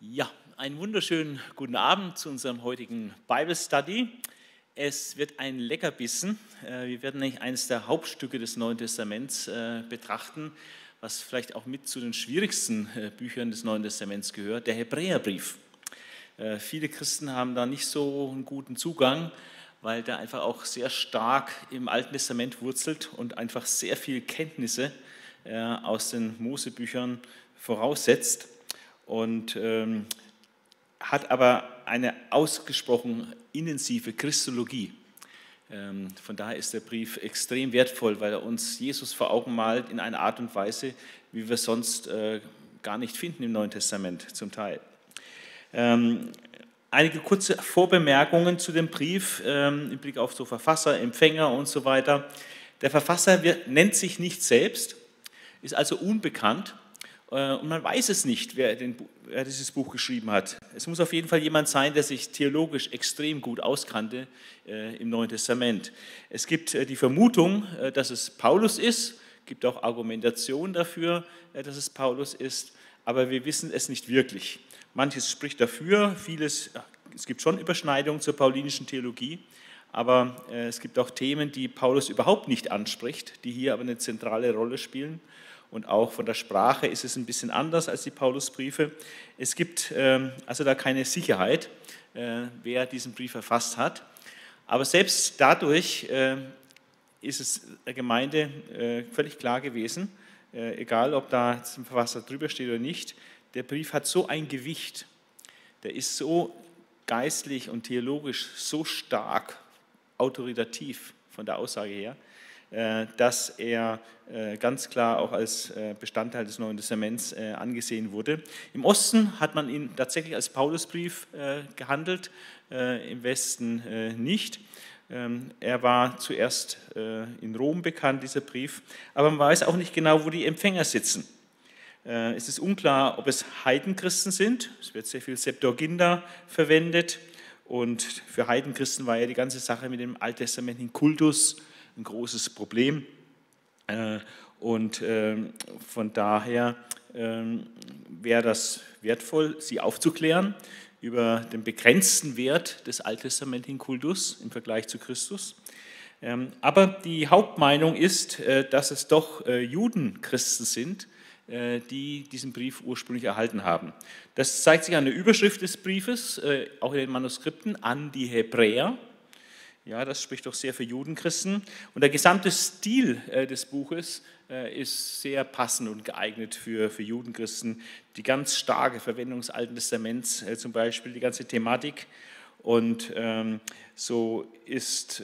Ja, einen wunderschönen guten Abend zu unserem heutigen Bible Study. Es wird ein Leckerbissen. Äh, wir werden nämlich eines der Hauptstücke des Neuen Testaments äh, betrachten, was vielleicht auch mit zu den schwierigsten äh, Büchern des Neuen Testaments gehört, der Hebräerbrief. Viele Christen haben da nicht so einen guten Zugang, weil der einfach auch sehr stark im Alten Testament wurzelt und einfach sehr viele Kenntnisse aus den Mosebüchern voraussetzt und ähm, hat aber eine ausgesprochen intensive Christologie. Ähm, von daher ist der Brief extrem wertvoll, weil er uns Jesus vor Augen malt in einer Art und Weise, wie wir sonst äh, gar nicht finden im Neuen Testament zum Teil. Ähm, einige kurze Vorbemerkungen zu dem Brief ähm, im Blick auf so Verfasser, Empfänger und so weiter. Der Verfasser wird, nennt sich nicht selbst, ist also unbekannt und man weiß es nicht, wer, den, wer, dieses Buch geschrieben hat. Es muss auf jeden Fall jemand sein, der sich theologisch extrem gut auskannte äh, im Neuen Testament. Es gibt äh, die Vermutung, äh, dass es Paulus ist. Es gibt auch Argumentation dafür, äh, dass es Paulus ist. Aber wir wissen es nicht wirklich. Manches spricht dafür, vieles, es gibt schon Überschneidungen zur paulinischen Theologie. Aber äh, es gibt auch Themen, die Paulus überhaupt nicht anspricht, die hier aber eine zentrale Rolle spielen und auch von der Sprache ist es ein bisschen anders als die Paulusbriefe. Es gibt ähm, also da keine Sicherheit, äh, wer diesen Brief verfasst hat. Aber selbst dadurch äh, ist es der Gemeinde äh, völlig klar gewesen, egal ob da ein Verfasser drüber steht oder nicht, der Brief hat so ein Gewicht, der ist so geistlich und theologisch so stark autoritativ von der Aussage her, dass er äh, ganz klar auch als äh, Bestandteil des Neuen Testaments angesehen wurde. Im Osten hat man ihn tatsächlich als Paulusbrief gehandelt, im Westen nicht. Ähm, er war zuerst in Rom bekannt, dieser Brief, aber man weiß auch nicht genau, wo die Empfänger sitzen. Es ist unklar, ob es Heidenchristen sind. Es wird sehr viel Septuaginta verwendet. Und für Heidenchristen war ja die ganze Sache mit dem alttestamentlichen Kultus ein großes Problem. Äh, und ähm, von daher ähm, wäre das wertvoll, sie aufzuklären über den begrenzten Wert des alttestamentlichen Kultus im Vergleich zu Christus. Ähm, aber die Hauptmeinung ist, äh, dass es doch äh, Judenchristen sind, die diesen Brief ursprünglich erhalten haben. Das zeigt sich an der Überschrift des Briefes, auch in den Manuskripten, an die Hebräer. Ja, das spricht doch sehr für Judenchristen. Und der gesamte Stil äh, des Buches äh, ist sehr passend und geeignet für, für Judenchristen. Die ganz starke Verwendung des Alten Testaments äh, zum Beispiel, die ganze Thematik. Und ähm, so ist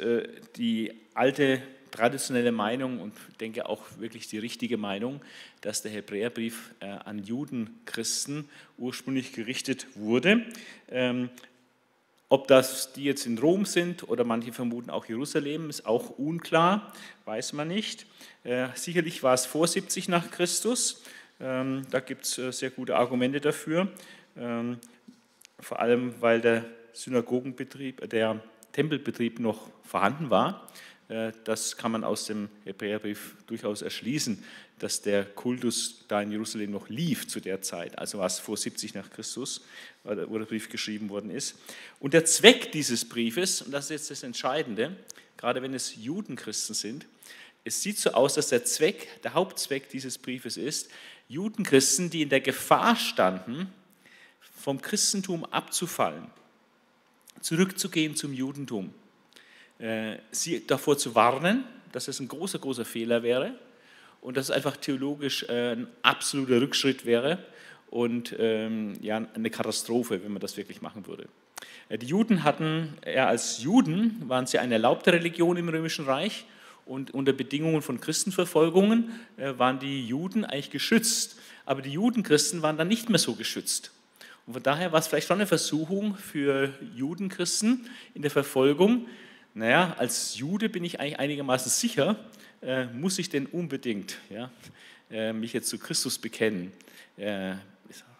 die alte traditionelle Meinung und denke auch wirklich die richtige Meinung, dass der Hebräerbrief an Judenchristen ursprünglich gerichtet wurde. Ob das die jetzt in Rom sind oder manche vermuten auch Jerusalem, ist auch unklar, weiß man nicht. Äh, sicherlich war es vor 70 nach Christus. Ähm, da gibt es äh, sehr gute Argumente dafür. Ähm, vor allem, weil der Synagogenbetrieb, der Tempelbetrieb noch vorhanden war. Äh, das kann man aus dem Hebräerbrief durchaus erschließen, dass der Kultus da in Jerusalem noch lief zu der Zeit, also was vor 70 nach Christus, wo der Brief geschrieben worden ist. Und der Zweck dieses Briefes, und das ist jetzt das Entscheidende, gerade wenn es Judenchristen sind, es sieht so aus, dass der Zweck, der Hauptzweck dieses Briefes ist, Judenchristen, die in der Gefahr standen, vom Christentum abzufallen, zurückzugehen zum Judentum, äh, sie davor zu warnen, dass es ein großer, großer Fehler wäre und dass es einfach theologisch äh, ein absoluter Rückschritt wäre und ähm, ja, eine Katastrophe, wenn man das wirklich machen würde. Äh, die Juden hatten, ja, als Juden waren sie eine erlaubte Religion im Römischen Reich und unter Bedingungen von Christenverfolgungen waren die Juden eigentlich geschützt. Aber die Judenchristen waren dann nicht mehr so geschützt. Und von daher war es vielleicht schon eine Versuchung für Judenchristen in der Verfolgung, naja, als Jude bin ich eigentlich einigermaßen sicher, äh, muss ich denn unbedingt ja, äh, mich jetzt zu Christus bekennen? Äh,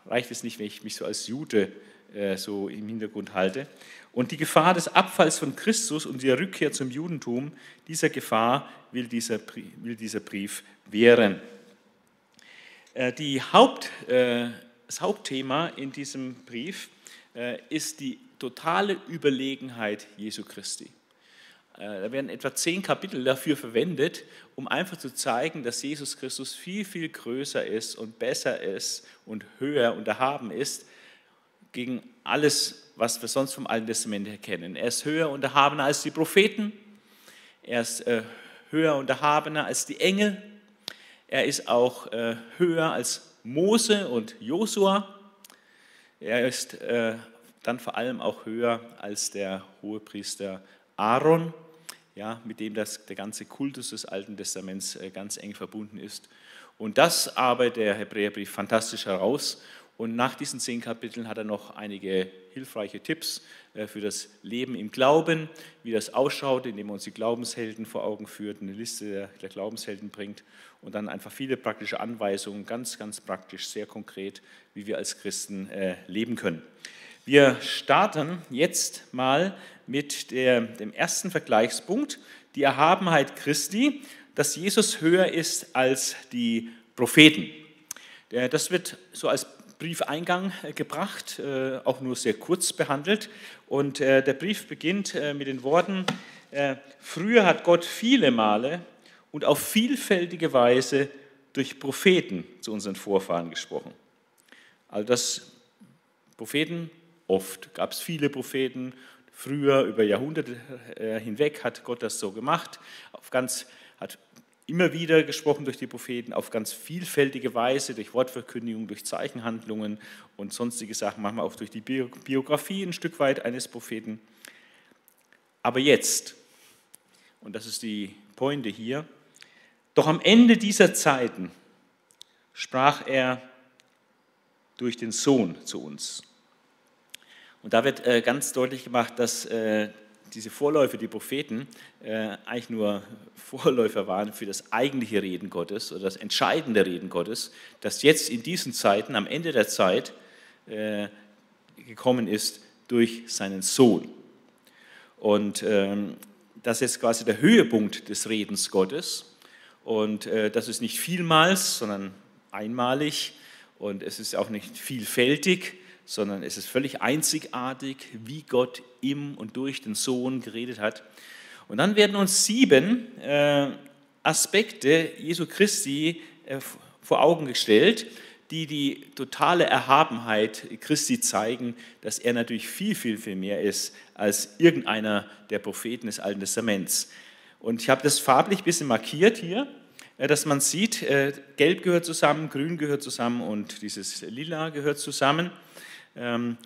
reicht es nicht, wenn ich mich so als Jude äh, so im Hintergrund halte? Und die Gefahr des Abfalls von Christus und der Rückkehr zum Judentum, dieser Gefahr will dieser, will dieser Brief wehren. Äh, die Haupt äh, das Hauptthema in diesem Brief ist die totale Überlegenheit Jesu Christi. Äh, da werden etwa zehn Kapitel dafür verwendet, um einfach zu zeigen, dass Jesus Christus viel, viel größer ist und besser ist und höher und erhaben ist gegen alles, was wir sonst vom Alten Testament her kennen. Er ist höher und erhabener als die Propheten, er ist äh, höher und erhabener als die Engel, er ist auch äh, höher als Mose und Josua, er ist dann vor allem auch höher als der Hohepriester Aaron ja, mit dem das, der ganze Kultus des Alten Testaments äh, ganz eng verbunden ist. Und das arbeitet der Hebräerbrief fantastisch heraus. Und nach diesen zehn Kapiteln hat er noch einige hilfreiche Tipps äh, für das Leben im Glauben, wie das ausschaut, indem er uns die Glaubenshelden vor Augen führt, eine Liste der, Glaubenshelden bringt und dann einfach viele praktische Anweisungen, ganz, ganz praktisch, sehr konkret, wie wir als Christen äh, leben können. Wir starten jetzt mal mit der, dem ersten Vergleichspunkt, die Erhabenheit Christi, dass Jesus höher ist als die Propheten. Das wird so als Briefeingang äh, gebracht, äh, auch nur sehr kurz behandelt. Und äh, der Brief beginnt mit den Worten, früher hat Gott viele Male und auf vielfältige Weise durch Propheten zu unseren Vorfahren gesprochen. Also das Propheten, oft gab es viele Propheten Früher, über Jahrhunderte äh, hinweg, hat Gott das so gemacht, auf ganz, hat immer wieder gesprochen durch die Propheten, auf ganz vielfältige Weise, durch Wortverkündigung, durch Zeichenhandlungen und sonstige Sachen, manchmal auch durch die Biografie ein Stück weit eines Propheten. Aber jetzt, und das ist die Pointe hier, doch am Ende dieser Zeiten sprach er durch den Sohn zu uns. Und da wird äh, ganz deutlich gemacht, dass äh, diese Vorläufe, die Propheten, äh, eigentlich nur Vorläufer waren für das eigentliche Reden Gottes oder das entscheidende Reden Gottes, das jetzt in diesen Zeiten, am Ende der Zeit, gekommen ist durch seinen Sohn. Und ähm, das ist quasi der Höhepunkt des Redens Gottes. Und das ist nicht vielmals, sondern einmalig. Und es ist auch nicht vielfältig, sondern es ist völlig einzigartig, wie Gott im und durch den Sohn geredet hat. Und dann werden uns sieben äh, Aspekte Jesu Christi äh, vor Augen gestellt, die die totale Erhabenheit Christi zeigen, dass er natürlich viel, viel, viel mehr ist als irgendeiner der Propheten des Alten Testaments. Und ich habe das farblich ein bisschen markiert hier, äh, dass man sieht, Gelb gehört zusammen, Grün gehört zusammen und dieses Lila gehört zusammen. Ähm,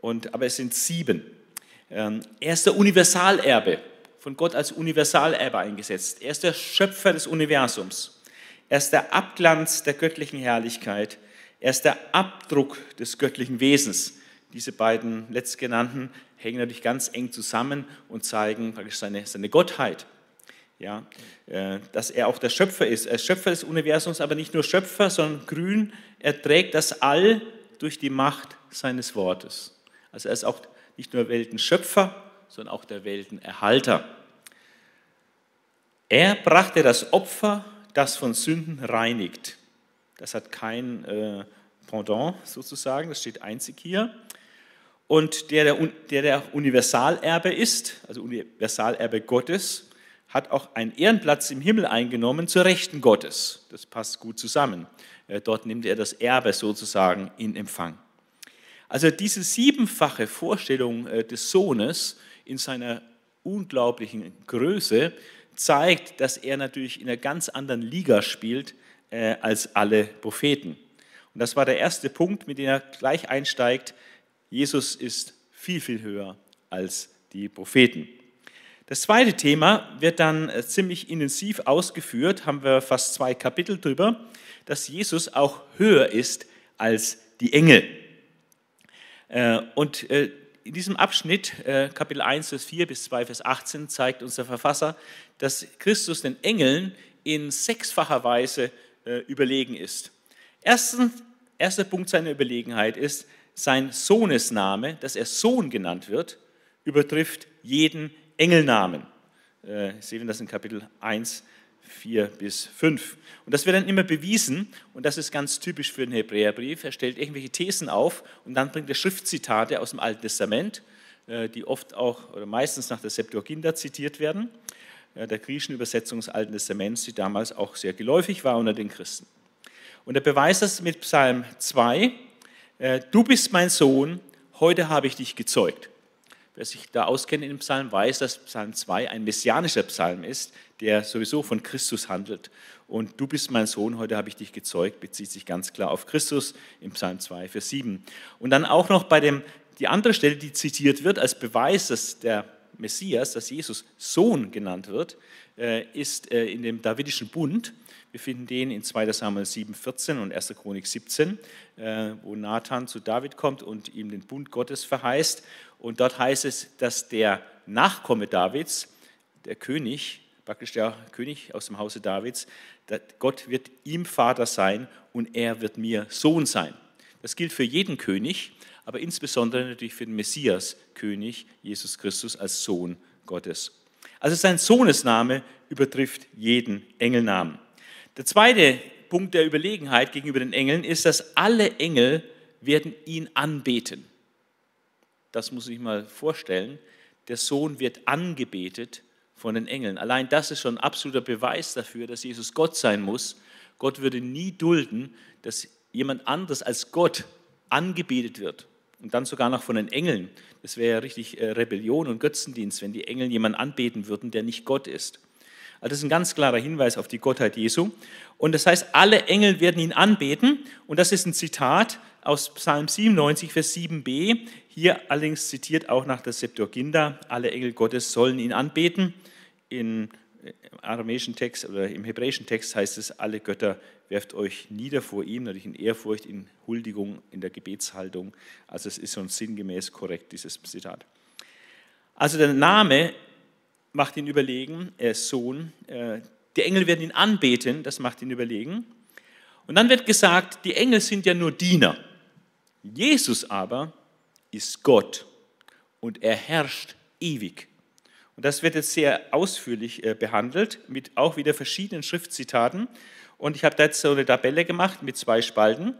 und, aber es sind sieben. Er ist der Universalerbe, von Gott als Universalerbe eingesetzt. Er ist der Schöpfer des Universums. Er ist der Abglanz der göttlichen Herrlichkeit. Er ist der Abdruck des göttlichen Wesens. Diese beiden letztgenannten hängen natürlich ganz eng zusammen und zeigen praktisch seine, seine Gottheit. Ja, äh, dass er auch der Schöpfer ist. Er ist Schöpfer des Universums, aber nicht nur Schöpfer, sondern grün. Er trägt das All durch die Macht seines Wortes. Also er ist auch nicht nur Weltenschöpfer, sondern auch der Weltenerhalter. Er brachte das Opfer, das von Sünden reinigt. Das hat kein äh, Pendant sozusagen, das steht einzig hier. Und der der, der Universalerbe ist, also Universalerbe Gottes, hat auch einen Ehrenplatz im Himmel eingenommen zur Rechten Gottes. Das passt gut zusammen. Äh, dort nimmt er das Erbe sozusagen in Empfang. Also diese siebenfache Vorstellung äh, des Sohnes in seiner unglaublichen Größe zeigt, dass er natürlich in einer ganz anderen Liga spielt äh, als alle Propheten. Und das war der erste Punkt, mit dem er gleich einsteigt. Jesus ist viel, viel höher als die Propheten. Das zweite Thema wird dann äh, ziemlich intensiv ausgeführt, haben wir fast zwei Kapitel drüber, dass Jesus auch höher ist als die Engel. Äh, und äh, in diesem Abschnitt, äh, Kapitel 1, Vers 4 bis 2, Vers 18, zeigt uns der Verfasser, dass Christus den Engeln in sechsfacher Weise überlegen ist. Erstens, erster Punkt seiner Überlegenheit ist, sein Sohnesname, dass er Sohn genannt wird, übertrifft jeden Engelnamen. Äh, sehen das in Kapitel 1, 4 bis 5. Und das wird dann immer bewiesen, und das ist ganz typisch für den Hebräerbrief. Er stellt irgendwelche Thesen auf und dann bringt er Schriftzitate aus dem Alten Testament, äh, die oft auch oder meistens nach der Septuaginta zitiert werden, äh, der griechischen Übersetzung des Alten Testaments, die damals auch sehr geläufig war unter den Christen. Und er beweist das mit Psalm 2, äh, du bist mein Sohn, heute habe ich dich gezeugt. Wer sich da auskennt in dem Psalm, weiß, dass Psalm 2 ein messianischer Psalm ist, der sowieso von Christus handelt. Und du bist mein Sohn, heute habe ich dich gezeugt, bezieht sich ganz klar auf Christus im Psalm 2, Vers 7. Und dann auch noch bei dem, die andere Stelle, die zitiert wird als Beweis, dass der Messias, dass Jesus Sohn genannt wird, äh, ist äh, in dem Davidischen Bund. Wir finden den in 2 Samuel 7, 14 und 1. Chronik 17, äh, wo Nathan zu David kommt und ihm den Bund Gottes verheißt. Und dort heißt es, dass der Nachkomme Davids, der König, praktisch der König aus dem Hause Davids, Gott wird ihm Vater sein und er wird mir Sohn sein. Das gilt für jeden König, aber insbesondere natürlich für den Messias, König Jesus Christus als Sohn Gottes. Also sein Sohnesname übertrifft jeden Engelnamen. Der zweite Punkt der Überlegenheit gegenüber den Engeln ist, dass alle Engel werden ihn anbeten. Das muss ich mal vorstellen. Der Sohn wird angebetet von den Engeln. Allein das ist schon ein absoluter Beweis dafür, dass Jesus Gott sein muss. Gott würde nie dulden, dass jemand anderes als Gott angebetet wird. Und dann sogar noch von den Engeln. Das wäre ja richtig äh, Rebellion und Götzendienst, wenn die Engel jemanden anbeten würden, der nicht Gott ist. Also das ist ein ganz klarer Hinweis auf die Gottheit Jesu. Und das heißt, alle Engel werden ihn anbeten. Und das ist ein Zitat aus Psalm 97, Vers 7b. Hier allerdings zitiert auch nach der Septuaginta, alle Engel Gottes sollen ihn anbeten. In, Im aramäischen Text oder im hebräischen Text heißt es, alle Götter werft euch nieder vor ihm, natürlich in Ehrfurcht, in Huldigung, in der Gebetshaltung. Also es ist schon sinngemäß korrekt, dieses Zitat. Also der Name macht ihn überlegen, er ist Sohn. Äh, die Engel werden ihn anbeten, das macht ihn überlegen. Und dann wird gesagt, die Engel sind ja nur Diener. Jesus aber ist Gott und er herrscht ewig. Und das wird jetzt sehr ausführlich äh, behandelt, mit auch wieder verschiedenen Schriftzitaten. Und ich habe da jetzt so eine Tabelle gemacht mit zwei Spalten.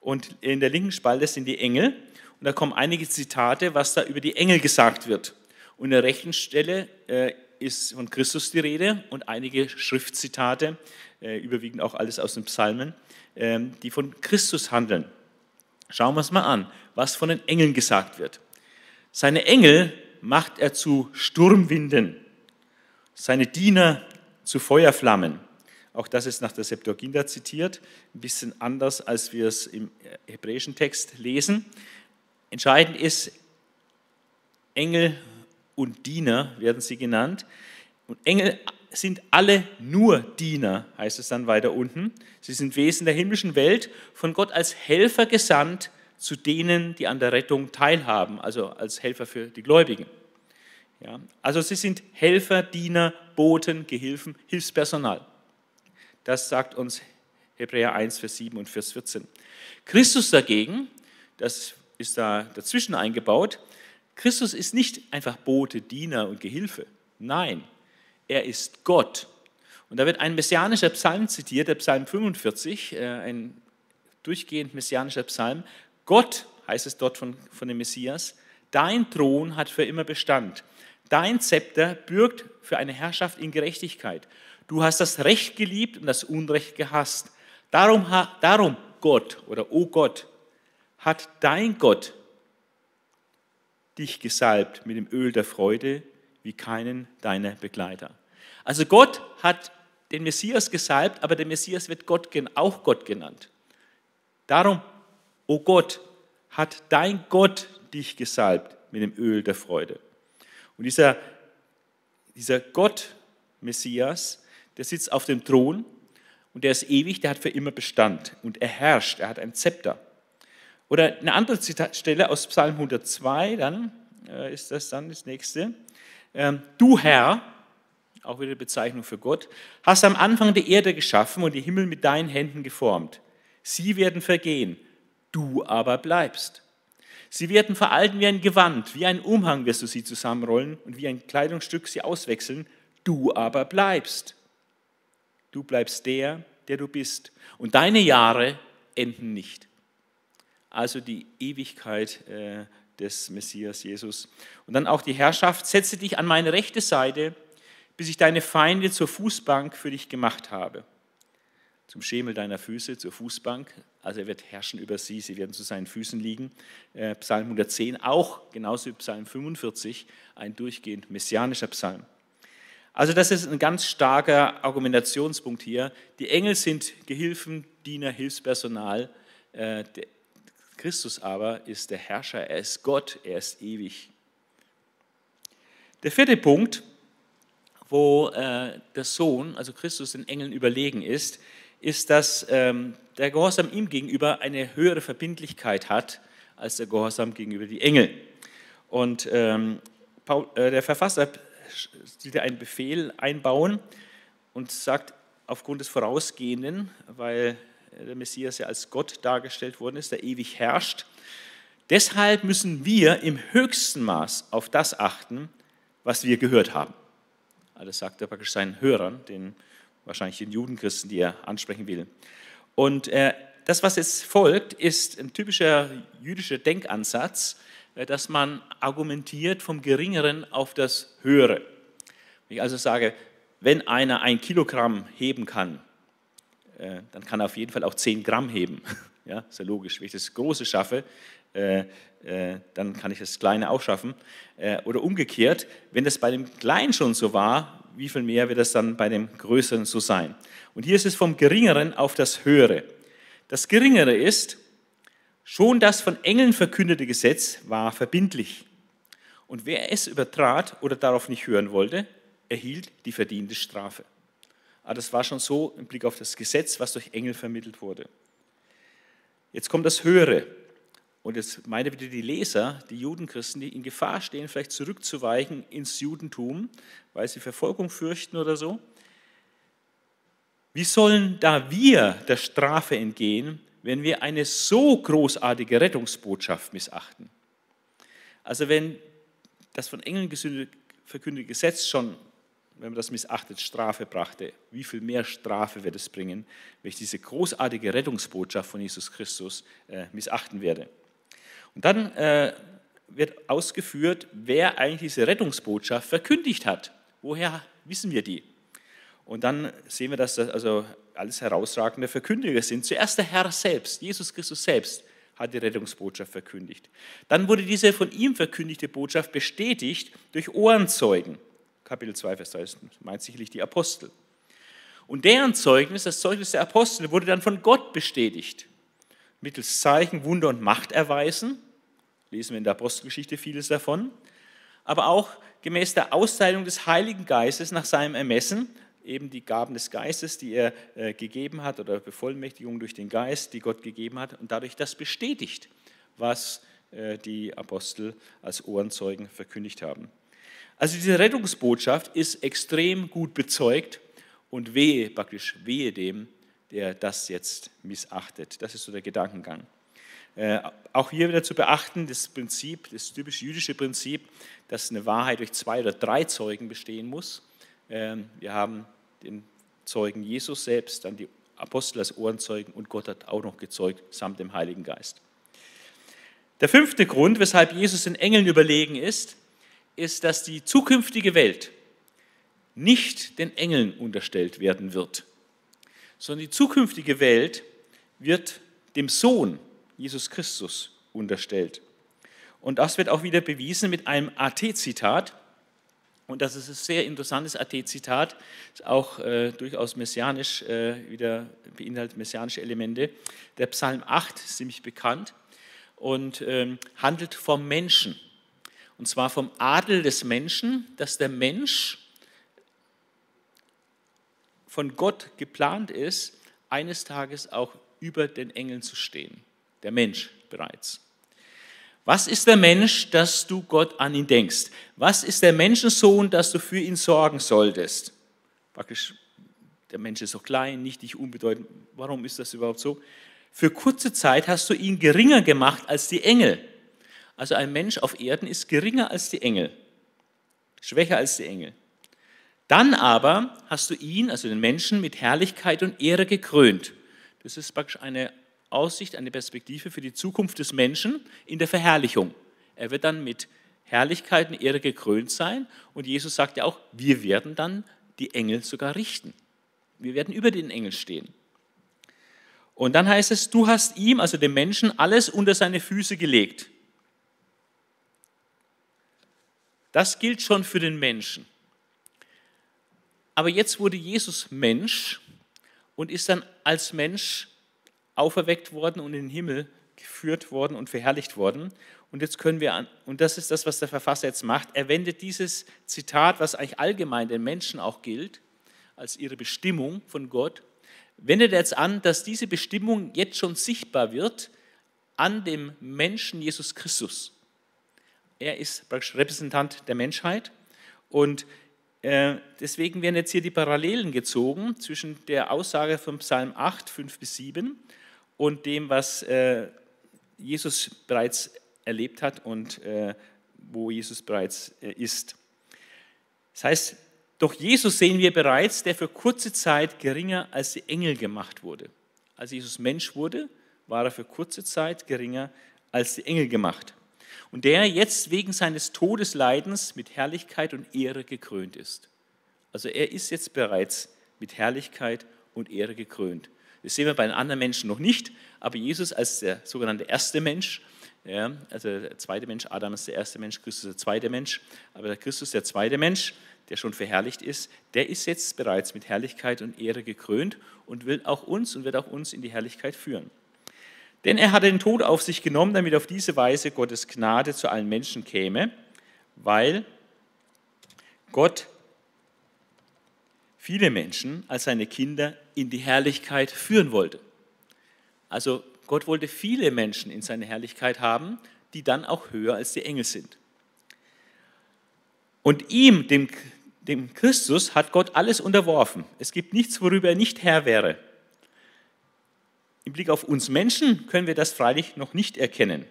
Und in der linken Spalte sind die Engel. Und da kommen einige Zitate, was da über die Engel gesagt wird. Und in der rechten Stelle äh, ist von Christus die Rede und einige Schriftzitate, äh, überwiegend auch alles aus den Psalmen, äh, die von Christus handeln. Schauen wir uns mal an, was von den Engeln gesagt wird. Seine Engel macht er zu Sturmwinden, seine Diener zu Feuerflammen. Auch das ist nach der Septuaginta zitiert, ein bisschen anders, als wir es im hebräischen Text lesen. Entscheidend ist, Engel und Diener werden sie genannt. Und Engel sind alle nur Diener, heißt es dann weiter unten. Sie sind Wesen der himmlischen Welt, von Gott als Helfer gesandt zu denen, die an der Rettung teilhaben, also als Helfer für die Gläubigen. Ja, also sie sind Helfer, Diener, Boten, Gehilfen, Hilfspersonal. Das sagt uns Hebräer 1, Vers 7 und Vers 14. Christus dagegen, das ist da dazwischen eingebaut, Christus ist nicht einfach Bote, Diener und Gehilfe. Nein, er ist Gott. Und da wird ein messianischer Psalm zitiert, der Psalm 45, äh, ein durchgehend messianischer Psalm. Gott, heißt es dort von, von dem Messias, dein Thron hat für immer Bestand. Dein Zepter bürgt für eine Herrschaft in Gerechtigkeit. Du hast das Recht geliebt und das Unrecht gehasst. Darum, darum Gott oder O oh Gott, hat dein Gott dich gesalbt mit dem Öl der Freude wie keinen deiner Begleiter. Also Gott hat den Messias gesalbt, aber der Messias wird Gott, auch Gott genannt. Darum, o oh Gott, hat dein Gott dich gesalbt mit dem Öl der Freude. Und dieser, dieser Gott, Messias, der sitzt auf dem Thron und der ist ewig, der hat für immer Bestand und er herrscht, er hat ein Zepter. Oder eine andere Zitatstelle aus Psalm 102, dann äh, ist das dann das nächste. Ähm, du Herr, auch wieder Bezeichnung für Gott, hast am Anfang die Erde geschaffen und die Himmel mit deinen Händen geformt. Sie werden vergehen, du aber bleibst. Sie werden veralten wie ein Gewand, wie ein Umhang wirst du sie zusammenrollen und wie ein Kleidungsstück sie auswechseln, du aber bleibst. du bleibst der, der du bist. Und deine Jahre enden nicht. Also die Ewigkeit äh, des Messias Jesus. Und dann auch die Herrschaft, setze dich an meine rechte Seite, bis ich deine Feinde zur Fußbank für dich gemacht habe. Zum Schemel deiner Füße, zur Fußbank. Also er wird herrschen über sie, sie werden zu seinen Füßen liegen. Äh, Psalm 110 auch, genauso wie Psalm 45, ein durchgehend messianischer Psalm. Also das ist ein ganz starker Argumentationspunkt hier. Die Engel sind Gehilfen, Diener, Hilfspersonal. Äh, Christus aber ist der Herrscher, er ist Gott, er ist ewig. Der vierte Punkt, wo äh, der Sohn, also Christus, den Engeln überlegen ist, ist, dass ähm, der Gehorsam ihm gegenüber eine höhere Verbindlichkeit hat als der Gehorsam gegenüber die Engel. Und ähm, Paul, äh, der Verfasser sieht einen Befehl einbauen und sagt, aufgrund des Vorausgehenden, weil der Messias ja als Gott dargestellt worden ist, der ewig herrscht. Deshalb müssen wir im höchsten Maß auf das achten, was wir gehört haben. Das sagt er praktisch seinen Hörern, den wahrscheinlich den Judenchristen, die er ansprechen will. Und äh, das, was jetzt folgt, ist ein typischer jüdischer Denkansatz, äh, dass man argumentiert vom Geringeren auf das Höhere. Wenn ich also sage, wenn einer ein Kilogramm heben kann, äh, dann kann er auf jeden Fall auch 10 Gramm heben. Ja, ist ja logisch. Wenn ich das Große schaffe, äh, äh, dann kann ich das Kleine auch schaffen. Oder umgekehrt, wenn das bei dem Kleinen schon so war, wie viel mehr wird das dann bei dem Größeren so sein? Und hier ist es vom Geringeren auf das Höhere. Das Geringere ist, schon das von Engeln verkündete Gesetz war verbindlich. Und wer es übertrat oder darauf nicht hören wollte, erhielt die verdiente Strafe. Aber ah, das war schon so im Blick auf das Gesetz, was durch Engel vermittelt wurde. Jetzt kommt das Höhere. Und jetzt meine bitte die Leser, die Judenchristen, die in Gefahr stehen, vielleicht zurückzuweichen ins Judentum, weil sie Verfolgung fürchten oder so. Wie sollen da wir der Strafe entgehen, wenn wir eine so großartige Rettungsbotschaft missachten? Also wenn das von Engeln verkündete Gesetz schon wenn man das missachtet, Strafe brachte, wie viel mehr Strafe wird es bringen, wenn ich diese großartige Rettungsbotschaft von Jesus Christus äh, missachten werde. Und dann äh, wird ausgeführt, wer eigentlich diese Rettungsbotschaft verkündigt hat. Woher wissen wir die? Und dann sehen wir, dass das also alles herausragende Verkündiger sind. Zuerst der Herr selbst, Jesus Christus selbst, hat die Rettungsbotschaft verkündigt. Dann wurde diese von ihm verkündigte Botschaft bestätigt durch Ohrenzeugen. Kapitel 2, Vers 3, das meint sicherlich die Apostel. Und deren Zeugnis, das Zeugnis der Apostel, wurde dann von Gott bestätigt. Mittels Zeichen, Wunder und Macht erweisen. Lesen wir in der Apostelgeschichte vieles davon. Aber auch gemäß der Austeilung des Heiligen Geistes nach seinem Ermessen, eben die Gaben des Geistes, die er äh, gegeben hat, oder Bevollmächtigung durch den Geist, die Gott gegeben hat, und dadurch das bestätigt, was äh, die Apostel als Ohrenzeugen verkündigt haben. Also diese Rettungsbotschaft ist extrem gut bezeugt und wehe, praktisch wehe dem, der das jetzt missachtet. Das ist so der Gedankengang. Äh, auch hier wieder zu beachten, das Prinzip, das typisch jüdische Prinzip, dass eine Wahrheit durch zwei oder drei Zeugen bestehen muss. Äh, wir haben den Zeugen Jesus selbst, dann die Apostel als Ohrenzeugen und Gott hat auch noch gezeugt, samt dem Heiligen Geist. Der fünfte Grund, weshalb Jesus den Engeln überlegen ist, ist, dass die zukünftige Welt nicht den Engeln unterstellt werden wird, sondern die zukünftige Welt wird dem Sohn Jesus Christus unterstellt. Und das wird auch wieder bewiesen mit einem AT-Zitat. Und das ist ein sehr interessantes AT-Zitat, auch äh, durchaus messianisch, äh, wieder beinhaltet messianische Elemente. Der Psalm 8 ist ziemlich bekannt und ähm, handelt vom Menschen. Und zwar vom Adel des Menschen, dass der Mensch von Gott geplant ist, eines Tages auch über den Engeln zu stehen. Der Mensch bereits. Was ist der Mensch, dass du Gott an ihn denkst? Was ist der Menschensohn, dass du für ihn sorgen solltest? Praktisch, der Mensch ist so klein, nicht dich unbedeutend. Warum ist das überhaupt so? Für kurze Zeit hast du ihn geringer gemacht als die Engel. Also ein Mensch auf Erden ist geringer als die Engel, schwächer als die Engel. Dann aber hast du ihn, also den Menschen, mit Herrlichkeit und Ehre gekrönt. Das ist praktisch eine Aussicht, eine Perspektive für die Zukunft des Menschen in der Verherrlichung. Er wird dann mit Herrlichkeit und Ehre gekrönt sein. Und Jesus sagt ja auch, wir werden dann die Engel sogar richten. Wir werden über den Engel stehen. Und dann heißt es, du hast ihm, also dem Menschen, alles unter seine Füße gelegt. Das gilt schon für den Menschen. Aber jetzt wurde Jesus Mensch und ist dann als Mensch auferweckt worden und in den Himmel geführt worden und verherrlicht worden. Und jetzt können wir, an, und das ist das, was der Verfasser jetzt macht, er wendet dieses Zitat, was eigentlich allgemein den Menschen auch gilt, als ihre Bestimmung von Gott, wendet er jetzt an, dass diese Bestimmung jetzt schon sichtbar wird an dem Menschen Jesus Christus. Er ist praktisch Repräsentant der Menschheit und äh, deswegen werden jetzt hier die Parallelen gezogen zwischen der Aussage von Psalm 8, 5 bis 7 und dem, was äh, Jesus bereits erlebt hat und äh, wo Jesus bereits ist. Das heißt, doch Jesus sehen wir bereits, der für kurze Zeit geringer als die Engel gemacht wurde. Als Jesus Mensch wurde, war er für kurze Zeit geringer als die Engel gemacht. Und der jetzt wegen seines Todesleidens mit Herrlichkeit und Ehre gekrönt ist. Also er ist jetzt bereits mit Herrlichkeit und Ehre gekrönt. Das sehen wir bei den anderen Menschen noch nicht, aber Jesus als der sogenannte erste Mensch, ja, also der zweite Mensch, Adam ist der erste Mensch, Christus der zweite Mensch, aber der Christus der zweite Mensch, der schon verherrlicht ist, der ist jetzt bereits mit Herrlichkeit und Ehre gekrönt und will auch uns und wird auch uns in die Herrlichkeit führen. Denn er hat den Tod auf sich genommen, damit auf diese Weise Gottes Gnade zu allen Menschen käme, weil Gott viele Menschen als seine Kinder in die Herrlichkeit führen wollte. Also Gott wollte viele Menschen in seine Herrlichkeit haben, die dann auch höher als die Engel sind. Und ihm, dem dem Christus hat Gott alles unterworfen. Es gibt nichts, worüber er nicht Herr wäre. Im Blick auf uns Menschen können wir das freilich noch nicht erkennen.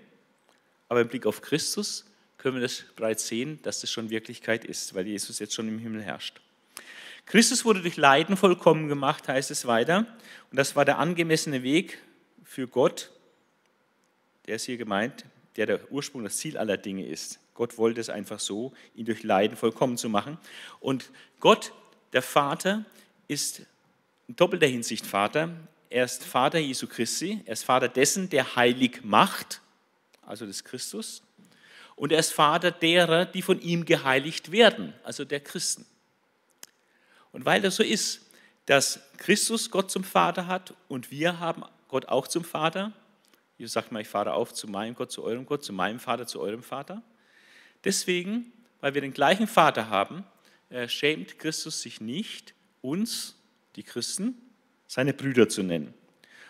Aber im Blick auf Christus können wir das bereits sehen, dass das schon Wirklichkeit ist, weil Jesus jetzt schon im Himmel herrscht. Christus wurde durch Leiden vollkommen gemacht, heißt es weiter. Und das war der angemessene Weg für Gott, der ist hier gemeint, der der Ursprung, das Ziel aller Dinge ist. Gott wollte es einfach so, ihn durch Leiden vollkommen zu machen. Und Gott, der Vater, ist in doppelter Hinsicht Vater. Er ist Vater Jesu Christi, er ist Vater dessen, der heilig macht, also des Christus. Und er ist Vater derer, die von ihm geheiligt werden, also der Christen. Und weil das so ist, dass Christus Gott zum Vater hat und wir haben Gott auch zum Vater, Jesus sagt mal, ich fahre auf zu meinem Gott, zu eurem Gott, zu meinem Vater, zu eurem Vater. Deswegen, weil wir den gleichen Vater haben, äh, schämt Christus sich nicht, uns, die Christen, seine Brüder zu nennen.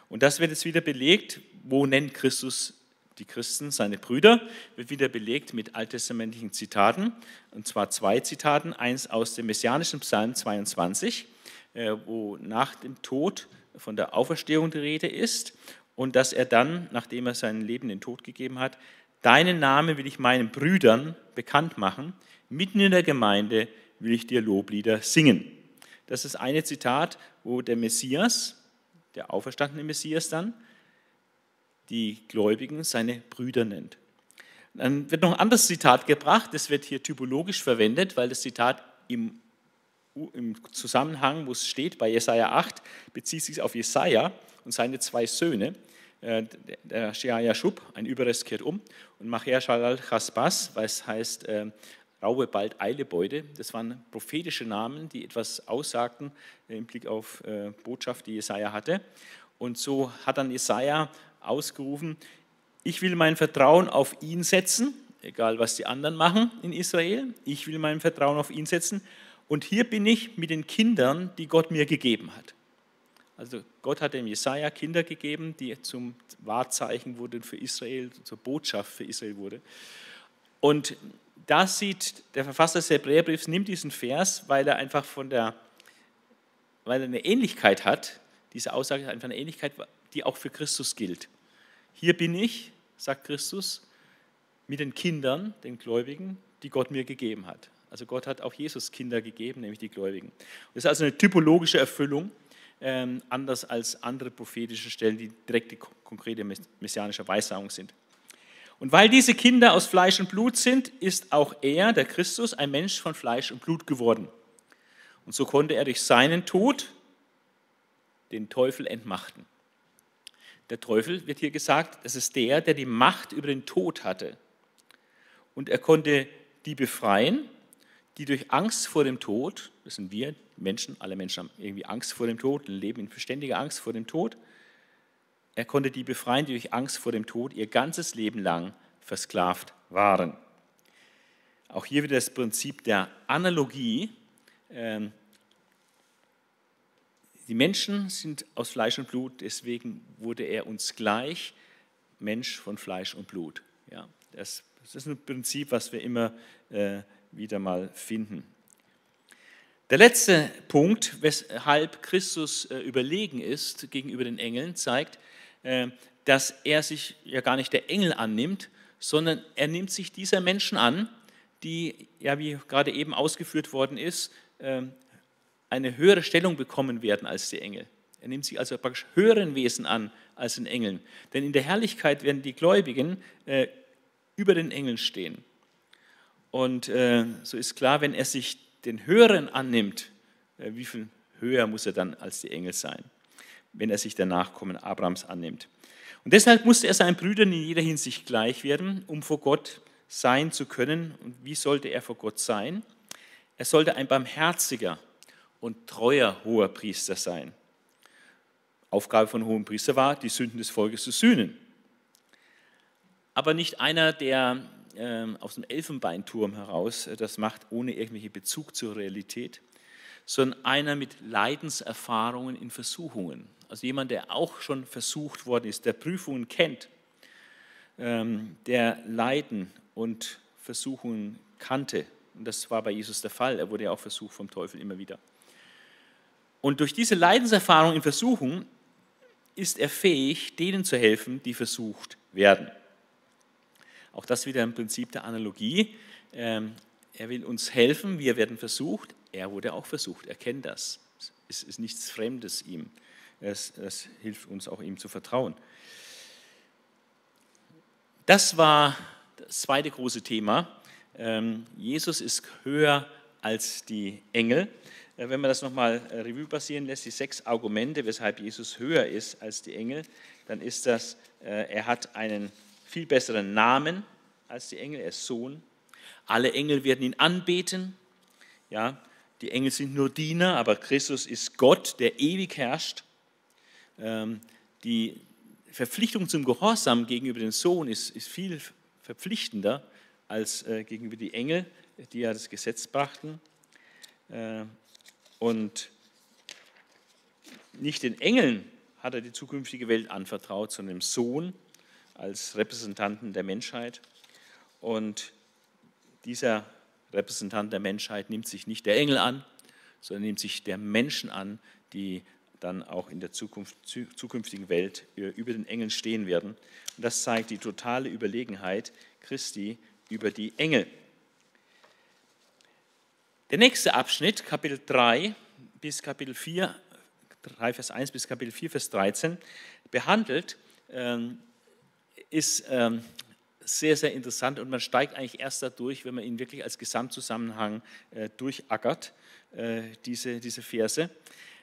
Und das wird jetzt wieder belegt, wo nennt Christus die Christen seine Brüder, wird wieder belegt mit alttestamentlichen Zitaten, und zwar zwei Zitaten, eins aus dem messianischen Psalm 22, äh, wo nach dem Tod von der Auferstehung die Rede ist und dass er dann, nachdem er sein Leben den Tod gegeben hat, deinen Namen will ich meinen Brüdern bekannt machen, mitten in der Gemeinde will ich dir Loblieder singen. Das ist eine Zitat, wo der Messias, der auferstandene Messias dann, die Gläubigen seine Brüder nennt. Dann wird noch ein anderes Zitat gebracht, das wird hier typologisch verwendet, weil das Zitat im, im Zusammenhang, wo es steht, bei Jesaja 8, bezieht sich auf Jesaja und seine zwei Söhne. Äh, der Shea Yashub, ein Überrest kehrt um, und Macher Shalal Chasbas, was heißt äh, Raube bald, eile Beute. Das waren prophetische Namen, die etwas aussagten im Blick auf äh, Botschaft, die Jesaja hatte. Und so hat dann Jesaja ausgerufen: Ich will mein Vertrauen auf ihn setzen, egal was die anderen machen in Israel. Ich will mein Vertrauen auf ihn setzen. Und hier bin ich mit den Kindern, die Gott mir gegeben hat. Also Gott hat dem Jesaja Kinder gegeben, die zum Wahrzeichen wurden für Israel, zur Botschaft für Israel wurde. Und da sieht der Verfasser des Hebräerbriefs, nimmt diesen Vers, weil er einfach von der, weil er eine Ähnlichkeit hat, diese Aussage hat einfach eine Ähnlichkeit, die auch für Christus gilt. Hier bin ich, sagt Christus, mit den Kindern, den Gläubigen, die Gott mir gegeben hat. Also Gott hat auch Jesus Kinder gegeben, nämlich die Gläubigen. Das ist also eine typologische Erfüllung, ähm, anders als andere prophetische Stellen, die direkte, konkrete messianische Weissagung sind. Und weil diese Kinder aus Fleisch und Blut sind, ist auch er, der Christus, ein Mensch von Fleisch und Blut geworden. Und so konnte er durch seinen Tod den Teufel entmachten. Der Teufel wird hier gesagt, das ist der, der die Macht über den Tod hatte. Und er konnte die befreien, die durch Angst vor dem Tod, das sind wir Menschen, alle Menschen haben irgendwie Angst vor dem Tod, leben in verständiger Angst vor dem Tod. Er konnte die befreien, die durch Angst vor dem Tod ihr ganzes Leben lang versklavt waren. Auch hier wieder das Prinzip der Analogie. Ähm, die Menschen sind aus Fleisch und Blut, deswegen wurde er uns gleich, Mensch von Fleisch und Blut. Ja, das, das ist ein Prinzip, was wir immer äh, wieder mal finden. Der letzte Punkt, weshalb Christus äh, überlegen ist gegenüber den Engeln, zeigt, dass er sich ja gar nicht der Engel annimmt, sondern er nimmt sich dieser Menschen an, die, ja, wie gerade eben ausgeführt worden ist, äh, eine höhere Stellung bekommen werden als die Engel. Er nimmt sich also praktisch höheren Wesen an als den Engeln. Denn in der Herrlichkeit werden die Gläubigen über den Engeln stehen. Und äh, so ist klar, wenn er sich den Höheren annimmt, äh, wie viel höher muss er dann als die Engel sein, wenn er sich der Nachkommen Abrahams annimmt. Und deshalb musste er seinen Brüdern in jeder Hinsicht gleich werden, um vor Gott sein zu können. Und wie sollte er vor Gott sein? Er sollte ein barmherziger und treuer hoher Priester sein. Aufgabe von hohem Priester war, die Sünden des Volkes zu sühnen. Aber nicht einer, der ähm, aus dem Elfenbeinturm heraus äh, das macht, ohne irgendwelchen Bezug zur Realität, sondern einer mit Leidenserfahrungen in Versuchungen. Also jemand, der auch schon versucht worden ist, der Prüfungen kennt, ähm, der Leiden und Versuchungen kannte. Und das war bei Jesus der Fall. Er wurde ja auch versucht vom Teufel immer wieder. Und durch diese Leidenserfahrung in Versuchung ist er fähig, denen zu helfen, die versucht werden. Auch das wieder im Prinzip der Analogie. Ähm, er will uns helfen, wir werden versucht. Er wurde auch versucht, er kennt das. Es ist nichts Fremdes ihm. Es, es hilft uns auch ihm zu vertrauen. Das war das zweite große Thema. Ähm, Jesus ist höher als die Engel. Äh, wenn man das nochmal äh, Revue passieren lässt, die sechs Argumente, weshalb Jesus höher ist als die Engel, dann ist das, äh, er hat einen viel besseren Namen als die Engel, er ist Sohn. Alle Engel werden ihn anbeten. Ja, die Engel sind nur Diener, aber Christus ist Gott, der ewig herrscht. Ähm, die Verpflichtung zum Gehorsam gegenüber dem Sohn ist, ist viel verpflichtender als äh, gegenüber die Engel, die ja das Gesetz brachten. Äh, und nicht den Engeln hat er die zukünftige Welt anvertraut, sondern dem Sohn als Repräsentanten der Menschheit. Und dieser Repräsentant der Menschheit nimmt sich nicht der Engel an, sondern nimmt sich der Menschen an, die dann auch in der Zukunft, zukünftigen Welt über den Engeln stehen werden. Und das zeigt die totale Überlegenheit Christi über die Engel. Der nächste Abschnitt, Kapitel 3 bis Kapitel 4, 3 Vers 1 bis Kapitel 4 Vers 13, behandelt ähm, ist ähm, sehr, sehr interessant und man steigt eigentlich erst dadurch, wenn man ihn wirklich als Gesamtzusammenhang äh, durchackert, äh, diese, diese Verse.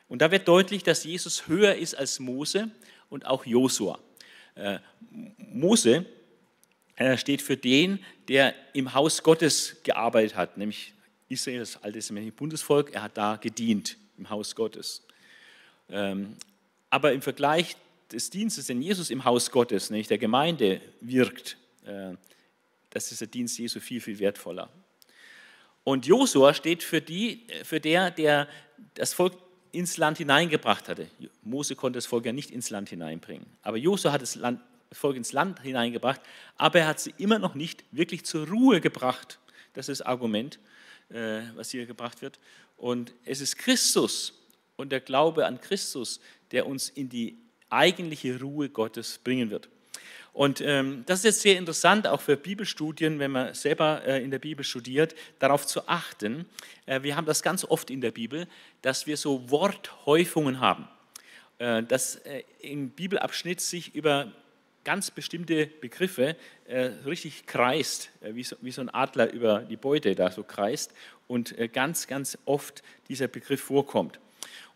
Und da wird deutlich, dass Jesus höher ist als Mose und auch Josua. Äh, Mose äh, steht für den, der im Haus Gottes gearbeitet hat, nämlich Israel, das alte Bundesvolk, er hat da gedient im Haus Gottes. Ähm, aber im Vergleich des Dienstes, den Jesus im Haus Gottes, nämlich der Gemeinde, wirkt, äh, das ist der Dienst Jesu viel, viel wertvoller. Und Josua steht für, die, für der, der das Volk ins Land hineingebracht hatte. Mose konnte das Volk ja nicht ins Land hineinbringen. Aber Josua hat das, Land, Volk ins Land hineingebracht, aber er hat sie immer noch nicht wirklich zur Ruhe gebracht. Das ist das Argument, äh, was hier gebracht wird. Und es ist Christus und der Glaube an Christus, der uns in die eigentliche Ruhe Gottes bringen wird. Und ähm, das ist jetzt sehr interessant, auch für Bibelstudien, wenn man selber äh, in der Bibel studiert, darauf zu achten. Äh, wir haben das ganz oft in der Bibel, dass wir so Worthäufungen haben. Äh, dass äh, im Bibelabschnitt sich über ganz bestimmte Begriffe äh, richtig kreist, äh, wie so, wie, so, ein Adler über die Beute da so kreist und ganz, ganz oft dieser Begriff vorkommt.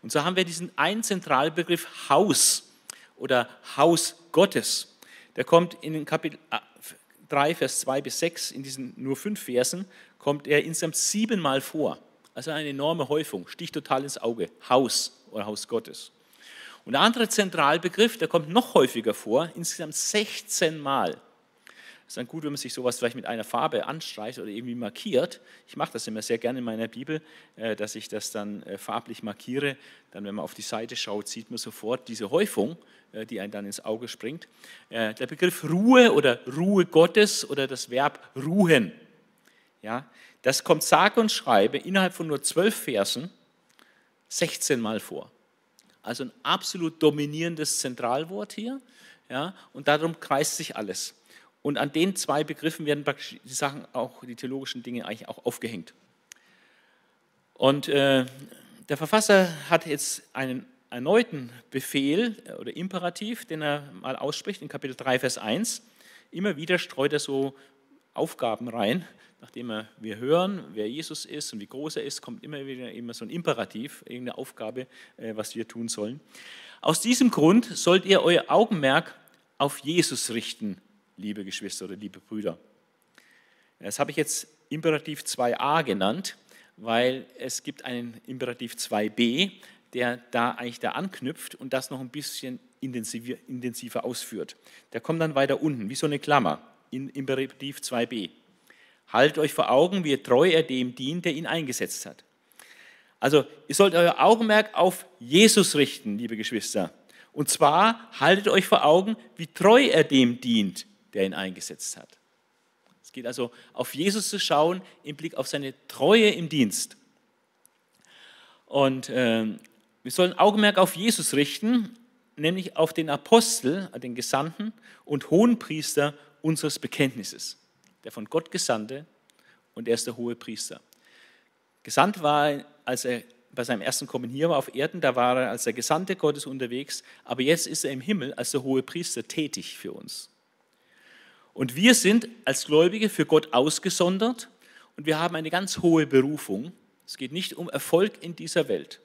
Und so haben wir diesen einen Zentralbegriff Haus oder Haus Gottes. Der kommt in Kapitel 3, äh, Vers 2 bis 6, in diesen nur fünf Versen, kommt er insgesamt siebenmal vor. Also eine enorme Häufung, sticht total ins Auge. Haus oder Haus Gottes. Und der andere Zentralbegriff, der kommt noch häufiger vor, insgesamt 16 Mal. Es ist dann gut, wenn man sich sowas vielleicht mit einer Farbe anstreicht oder irgendwie markiert. Ich mache das immer sehr gerne in meiner Bibel, äh, dass ich das dann äh, farblich markiere. Dann, wenn man auf die Seite schaut, sieht man sofort diese Häufung, äh, die einem dann ins Auge springt. Der Begriff Ruhe oder Ruhe Gottes oder das Verb ruhen, ja, das kommt sage und schreibe innerhalb von nur zwölf Versen 16 Mal vor. Also ein absolut dominierendes Zentralwort hier. Ja, und darum kreist sich alles. Und an den zwei Begriffen werden die Sachen auch, die theologischen Dinge eigentlich auch aufgehängt. Und äh, der Verfasser hat jetzt einen erneuten Befehl äh, oder Imperativ, den er mal ausspricht in Kapitel 3, Vers 1. Immer wieder streut er so Aufgaben rein, nachdem wir hören, wer Jesus ist und wie groß er ist, kommt immer wieder immer so ein Imperativ, irgendeine Aufgabe, äh, was wir tun sollen. Aus diesem Grund sollt ihr euer Augenmerk auf Jesus richten, liebe Geschwister oder liebe Brüder. Das habe ich jetzt Imperativ 2a genannt, weil es gibt einen Imperativ 2b, der da eigentlich da anknüpft und das noch ein bisschen intensiver, ausführt. Der kommt dann weiter unten, wie so eine Klammer, in Imperativ 2b. Haltet euch vor Augen, wie treu er dem dient, der ihn eingesetzt hat. Also, ihr sollt euer Augenmerk auf Jesus richten, liebe Geschwister. Und zwar haltet euch vor Augen, wie treu er dem dient, der ihn eingesetzt hat. Es geht also auf Jesus zu schauen im Blick auf seine Treue im Dienst. Und äh, wir sollen Augenmerk auf Jesus richten, nämlich auf den Apostel, den Gesandten und Hohenpriester unseres Bekenntnisses. Der von Gott Gesandte und er ist der hohe Priester. Gesandt war als er bei seinem ersten Kommen hier war auf Erden, da war er als der Gesandte Gottes unterwegs, aber jetzt ist er im Himmel als der hohe Priester tätig für uns. Und wir sind als Gläubige für Gott ausgesondert und wir haben eine ganz hohe Berufung. Es geht nicht um Erfolg in dieser Welt.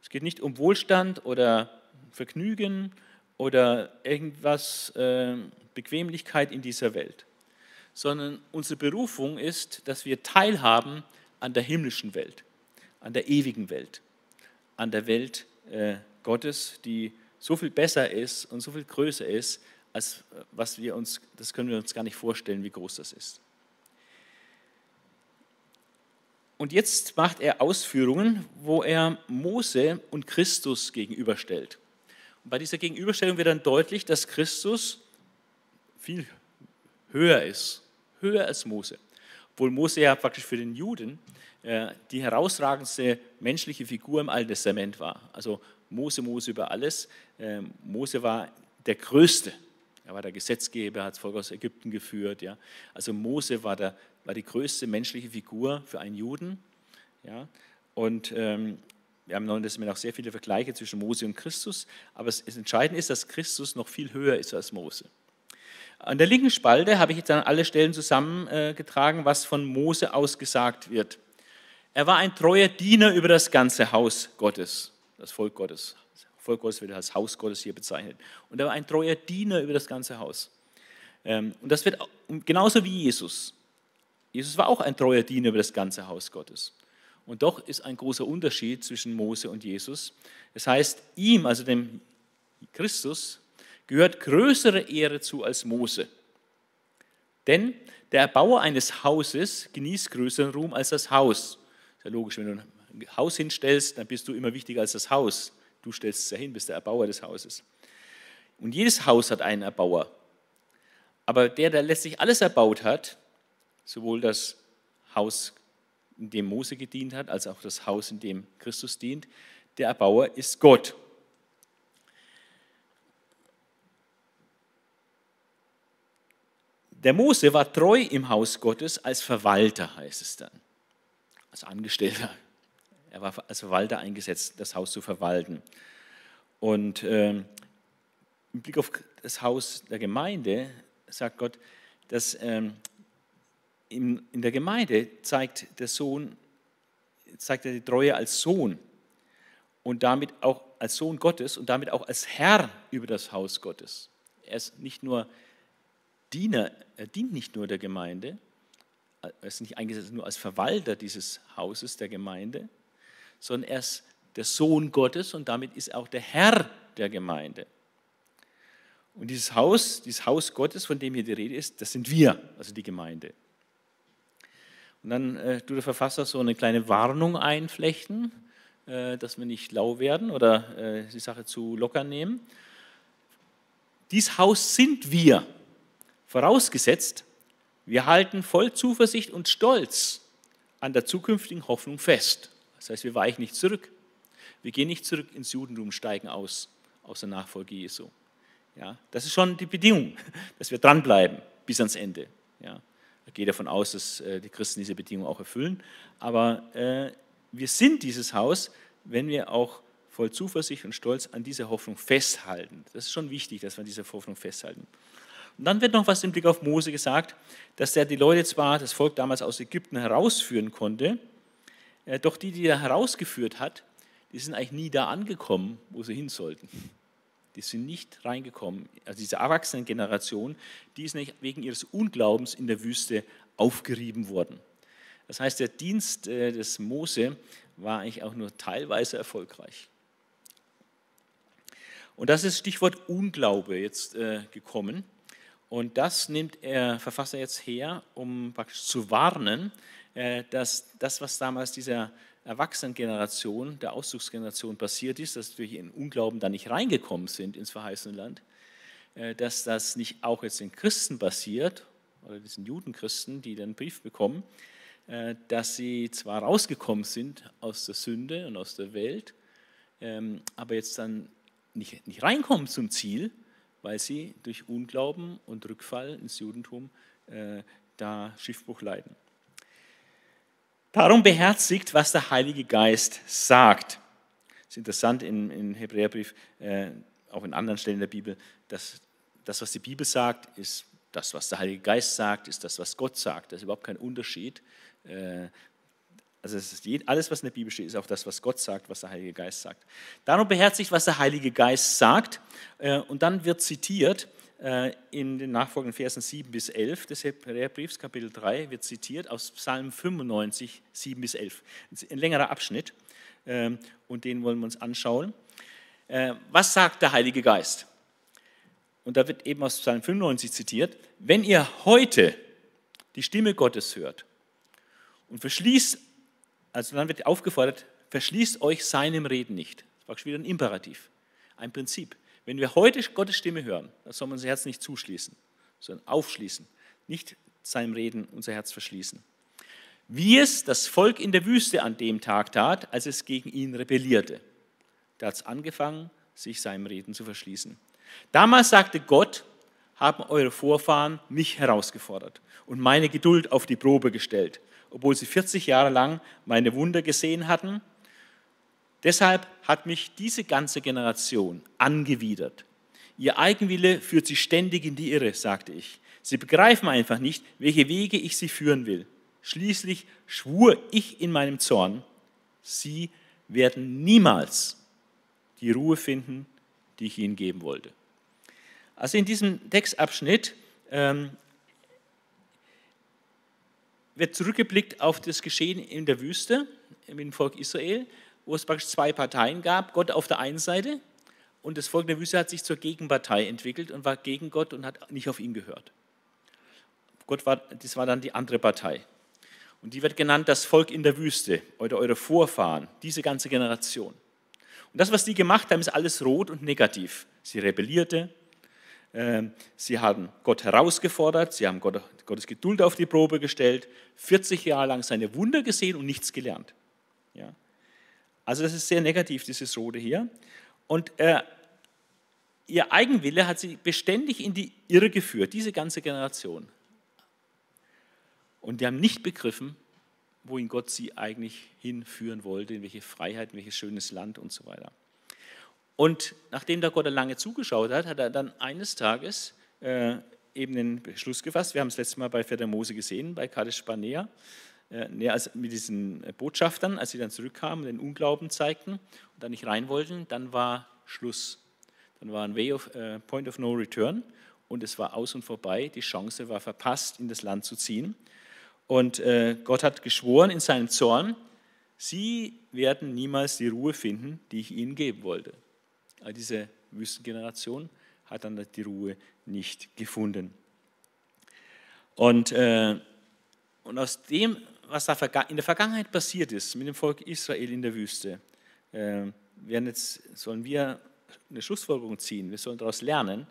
Es geht nicht um Wohlstand oder Vergnügen oder irgendwas, äh, Bequemlichkeit in dieser Welt, sondern unsere Berufung ist, dass wir teilhaben an der himmlischen Welt, an der ewigen Welt, an der Welt äh, Gottes, die so viel besser ist und so viel größer ist, als was wir uns, das können wir uns gar nicht vorstellen, wie groß das ist. Und jetzt macht er Ausführungen, wo er Mose und Christus gegenüberstellt. Und bei dieser Gegenüberstellung wird dann deutlich, dass Christus viel höher ist, höher als Mose. Obwohl Mose ja praktisch für den Juden äh, die herausragendste menschliche Figur im Alten Testament war. Also Mose, Mose über alles. Ähm, Mose war der Größte er war der Gesetzgeber, hat das Volk aus Ägypten geführt. Ja. Also Mose war, der, war die größte menschliche Figur für einen Juden. Ja. Und ähm, wir haben im Neuen Testament auch sehr viele Vergleiche zwischen Mose und Christus. Aber es, es entscheidend ist, dass Christus noch viel höher ist als Mose. An der linken Spalte habe ich jetzt an alle Stellen zusammengetragen, was von Mose aus gesagt wird. Er war ein treuer Diener über das ganze Haus Gottes, das Volk Gottes. Volk Gottes wird als Haus Gottes hier bezeichnet. Und er war ein treuer Diener über das ganze Haus. Ähm, und das wird genauso wie Jesus. Jesus war auch ein treuer Diener über das ganze Haus Gottes. Und doch ist ein großer Unterschied zwischen Mose und Jesus. Das heißt, ihm, also dem Christus, gehört größere Ehre zu als Mose. Denn der Erbauer eines Hauses genießt größeren Ruhm als das Haus. Ist ja logisch, wenn du ein Haus hinstellst, dann bist du immer wichtiger als das Haus. Du stellst es ja hin, bist der Erbauer des Hauses. Und jedes Haus hat einen Erbauer. Aber der, der letztlich alles erbaut hat, sowohl das Haus, in dem Mose gedient hat, als auch das Haus, in dem Christus dient, der Erbauer ist Gott. der Mose war treu im Haus Gottes als Verwalter, heißt es dann, als Angestellter. Er war als Verwalter eingesetzt, das Haus zu verwalten. Und äh, im Blick auf das Haus der Gemeinde sagt Gott, dass ähm, in, in der Gemeinde zeigt der Sohn, zeigt er die Treue als Sohn und damit auch als Sohn Gottes und damit auch als Herr über das Haus Gottes. Er ist nicht nur Diener, er dient nicht nur der Gemeinde, er ist nicht eingesetzt nur als Verwalter dieses Hauses der Gemeinde, sondern er ist der Sohn Gottes und damit ist er auch der Herr der Gemeinde. Und dieses Haus, dieses Haus Gottes, von dem hier die Rede ist, das sind wir, also die Gemeinde. Und dann äh, tut der Verfasser so eine kleine Warnung einflechten, äh, dass wir nicht lau werden oder äh, die Sache zu locker nehmen. Dies Haus sind wir, vorausgesetzt, wir halten voll Zuversicht und Stolz an der zukünftigen Hoffnung fest. Das heißt, wir weichen nicht zurück. Wir gehen nicht zurück ins Judentum, steigen aus aus der Nachfolge Jesu. Ja, das ist schon die Bedingung, dass wir dranbleiben bis ans Ende. Ja, ich gehe davon aus, dass äh, die Christen diese Bedingung auch erfüllen. Aber äh, wir sind dieses Haus, wenn wir auch voll Zuversicht und Stolz an dieser Hoffnung festhalten. Das ist schon wichtig, dass wir an dieser Hoffnung festhalten. Und dann wird noch was im Blick auf Mose gesagt, dass er die Leute zwar, das Volk damals aus Ägypten herausführen konnte, doch die, die er herausgeführt hat, die sind eigentlich nie da angekommen, wo sie hin sollten. Die sind nicht reingekommen. Also diese Erwachsenengeneration, die ist nicht wegen ihres Unglaubens in der Wüste aufgerieben worden. Das heißt, der Dienst äh, des Mose war eigentlich auch nur teilweise erfolgreich. Und das ist Stichwort Unglaube jetzt äh, gekommen. Und das nimmt der Verfasser jetzt her, um praktisch zu warnen, äh, dass das, was damals dieser Erwachsenengeneration, der Auszugsgeneration passiert ist, dass wir in Unglauben da nicht reingekommen sind ins verheißene Land, äh, dass das nicht auch jetzt den Christen passiert, oder diesen Judenchristen, die den Brief bekommen, äh, dass sie zwar rausgekommen sind aus der Sünde und aus der Welt, ähm, aber jetzt dann nicht, nicht reinkommen zum Ziel, weil sie durch Unglauben und Rückfall ins Judentum äh, da Schiffbruch leiden. Darum beherzigt, was der Heilige Geist sagt. Es ist interessant im, im Hebräerbrief, äh, auch in anderen Stellen der Bibel, dass das, was die Bibel sagt, ist das, was der Heilige Geist sagt, ist das, was Gott sagt. Das ist überhaupt kein Unterschied. Äh, also alles, was in der Bibel steht, ist auch das, was Gott sagt, was der Heilige Geist sagt. Darum beherzigt, was der Heilige Geist sagt. Äh, und dann wird zitiert in den nachfolgenden Versen 7 bis 11 des Hebräerbriefs, Kapitel 3, wird zitiert aus Psalm 95, 7 bis 11. Ein längerer Abschnitt ähm, und den wollen wir uns anschauen. Äh, was sagt der Heilige Geist? Und da wird eben aus Psalm 95 zitiert, wenn ihr heute die Stimme Gottes hört und verschließt, also dann wird aufgefordert, verschließt euch seinem Reden nicht. Das war wieder ein Imperativ, ein Prinzip. Wenn wir heute Gottes Stimme hören, dann soll man unser Herz nicht zuschließen, sondern aufschließen, nicht seinem Reden unser Herz verschließen. Wie es das Volk in der Wüste an dem Tag tat, als es gegen ihn rebellierte. Da hat es angefangen, sich seinem Reden zu verschließen. Damals sagte Gott, haben eure Vorfahren mich herausgefordert und meine Geduld auf die Probe gestellt, obwohl sie 40 Jahre lang meine Wunder gesehen hatten Deshalb hat mich diese ganze Generation angewidert. Ihr Eigenwille führt sie ständig in die Irre, sagte ich. Sie begreifen einfach nicht, welche Wege ich sie führen will. Schließlich schwur ich in meinem Zorn, sie werden niemals die Ruhe finden, die ich ihnen geben wollte. Also in diesem Textabschnitt ähm, wird zurückgeblickt auf das Geschehen in der Wüste mit dem Volk Israel wo es praktisch zwei Parteien gab, Gott auf der einen Seite und das Volk der Wüste hat sich zur Gegenpartei entwickelt und war gegen Gott und hat nicht auf ihn gehört. Gott war, das war dann die andere Partei. Und die wird genannt das Volk in der Wüste oder eure Vorfahren, diese ganze Generation. Und das, was die gemacht haben, ist alles rot und negativ. Sie rebellierte, ähm, sie haben Gott herausgefordert, sie haben Gottes Geduld auf die Probe gestellt, 40 Jahre lang seine Wunder gesehen und nichts gelernt. Ja. Also das ist sehr negativ, dieses Rote hier. Und äh, ihr Eigenwille hat sie beständig in die Irre geführt, diese ganze Generation. Und die haben nicht begriffen, wohin Gott sie eigentlich hinführen wollte, in welche Freiheit, in welches schönes Land und so weiter. Und nachdem da Gott lange zugeschaut hat, hat er dann eines Tages äh, eben den Beschluss gefasst. Wir haben es letztes Mal bei 4. Mose gesehen, bei Kadesh Barnea, äh, also mit diesen Botschaftern, als sie dann zurückkamen, den Unglauben zeigten und dann nicht rein wollten, dann war Schluss. Dann war ein Way of, äh, Point of No Return und es war aus und vorbei. Die Chance war verpasst, in das Land zu ziehen. Und äh, Gott hat geschworen in seinem Zorn, sie werden niemals die Ruhe finden, die ich ihnen geben wollte. All diese Wüstengeneration hat dann die Ruhe nicht gefunden. Und, äh, und aus dem, was da in der Vergangenheit passiert ist mit dem Volk Israel in der Wüste, äh, werden jetzt, sollen wir eine Schlussfolgerung ziehen. Wir sollen daraus lernen.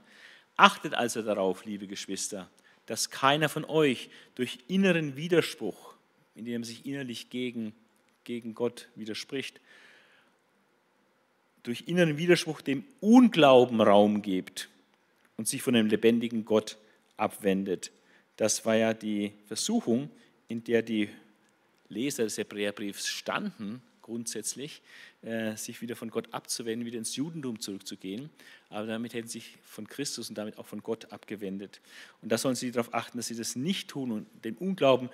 Achtet also darauf, liebe Geschwister, dass keiner von euch durch inneren Widerspruch, indem er sich innerlich gegen, gegen Gott widerspricht, durch inneren Widerspruch dem Unglauben Raum gibt und sich von dem lebendigen Gott abwendet. Das war ja die Versuchung, in der die Leser des Hebräerbriefs standen, grundsätzlich, äh, sich wieder von Gott abzuwenden, wieder ins Judentum zurückzugehen. Aber damit hätten sie sich von Christus und damit auch von Gott abgewendet. Und da sollen sie darauf achten, dass sie das nicht tun und dem Unglauben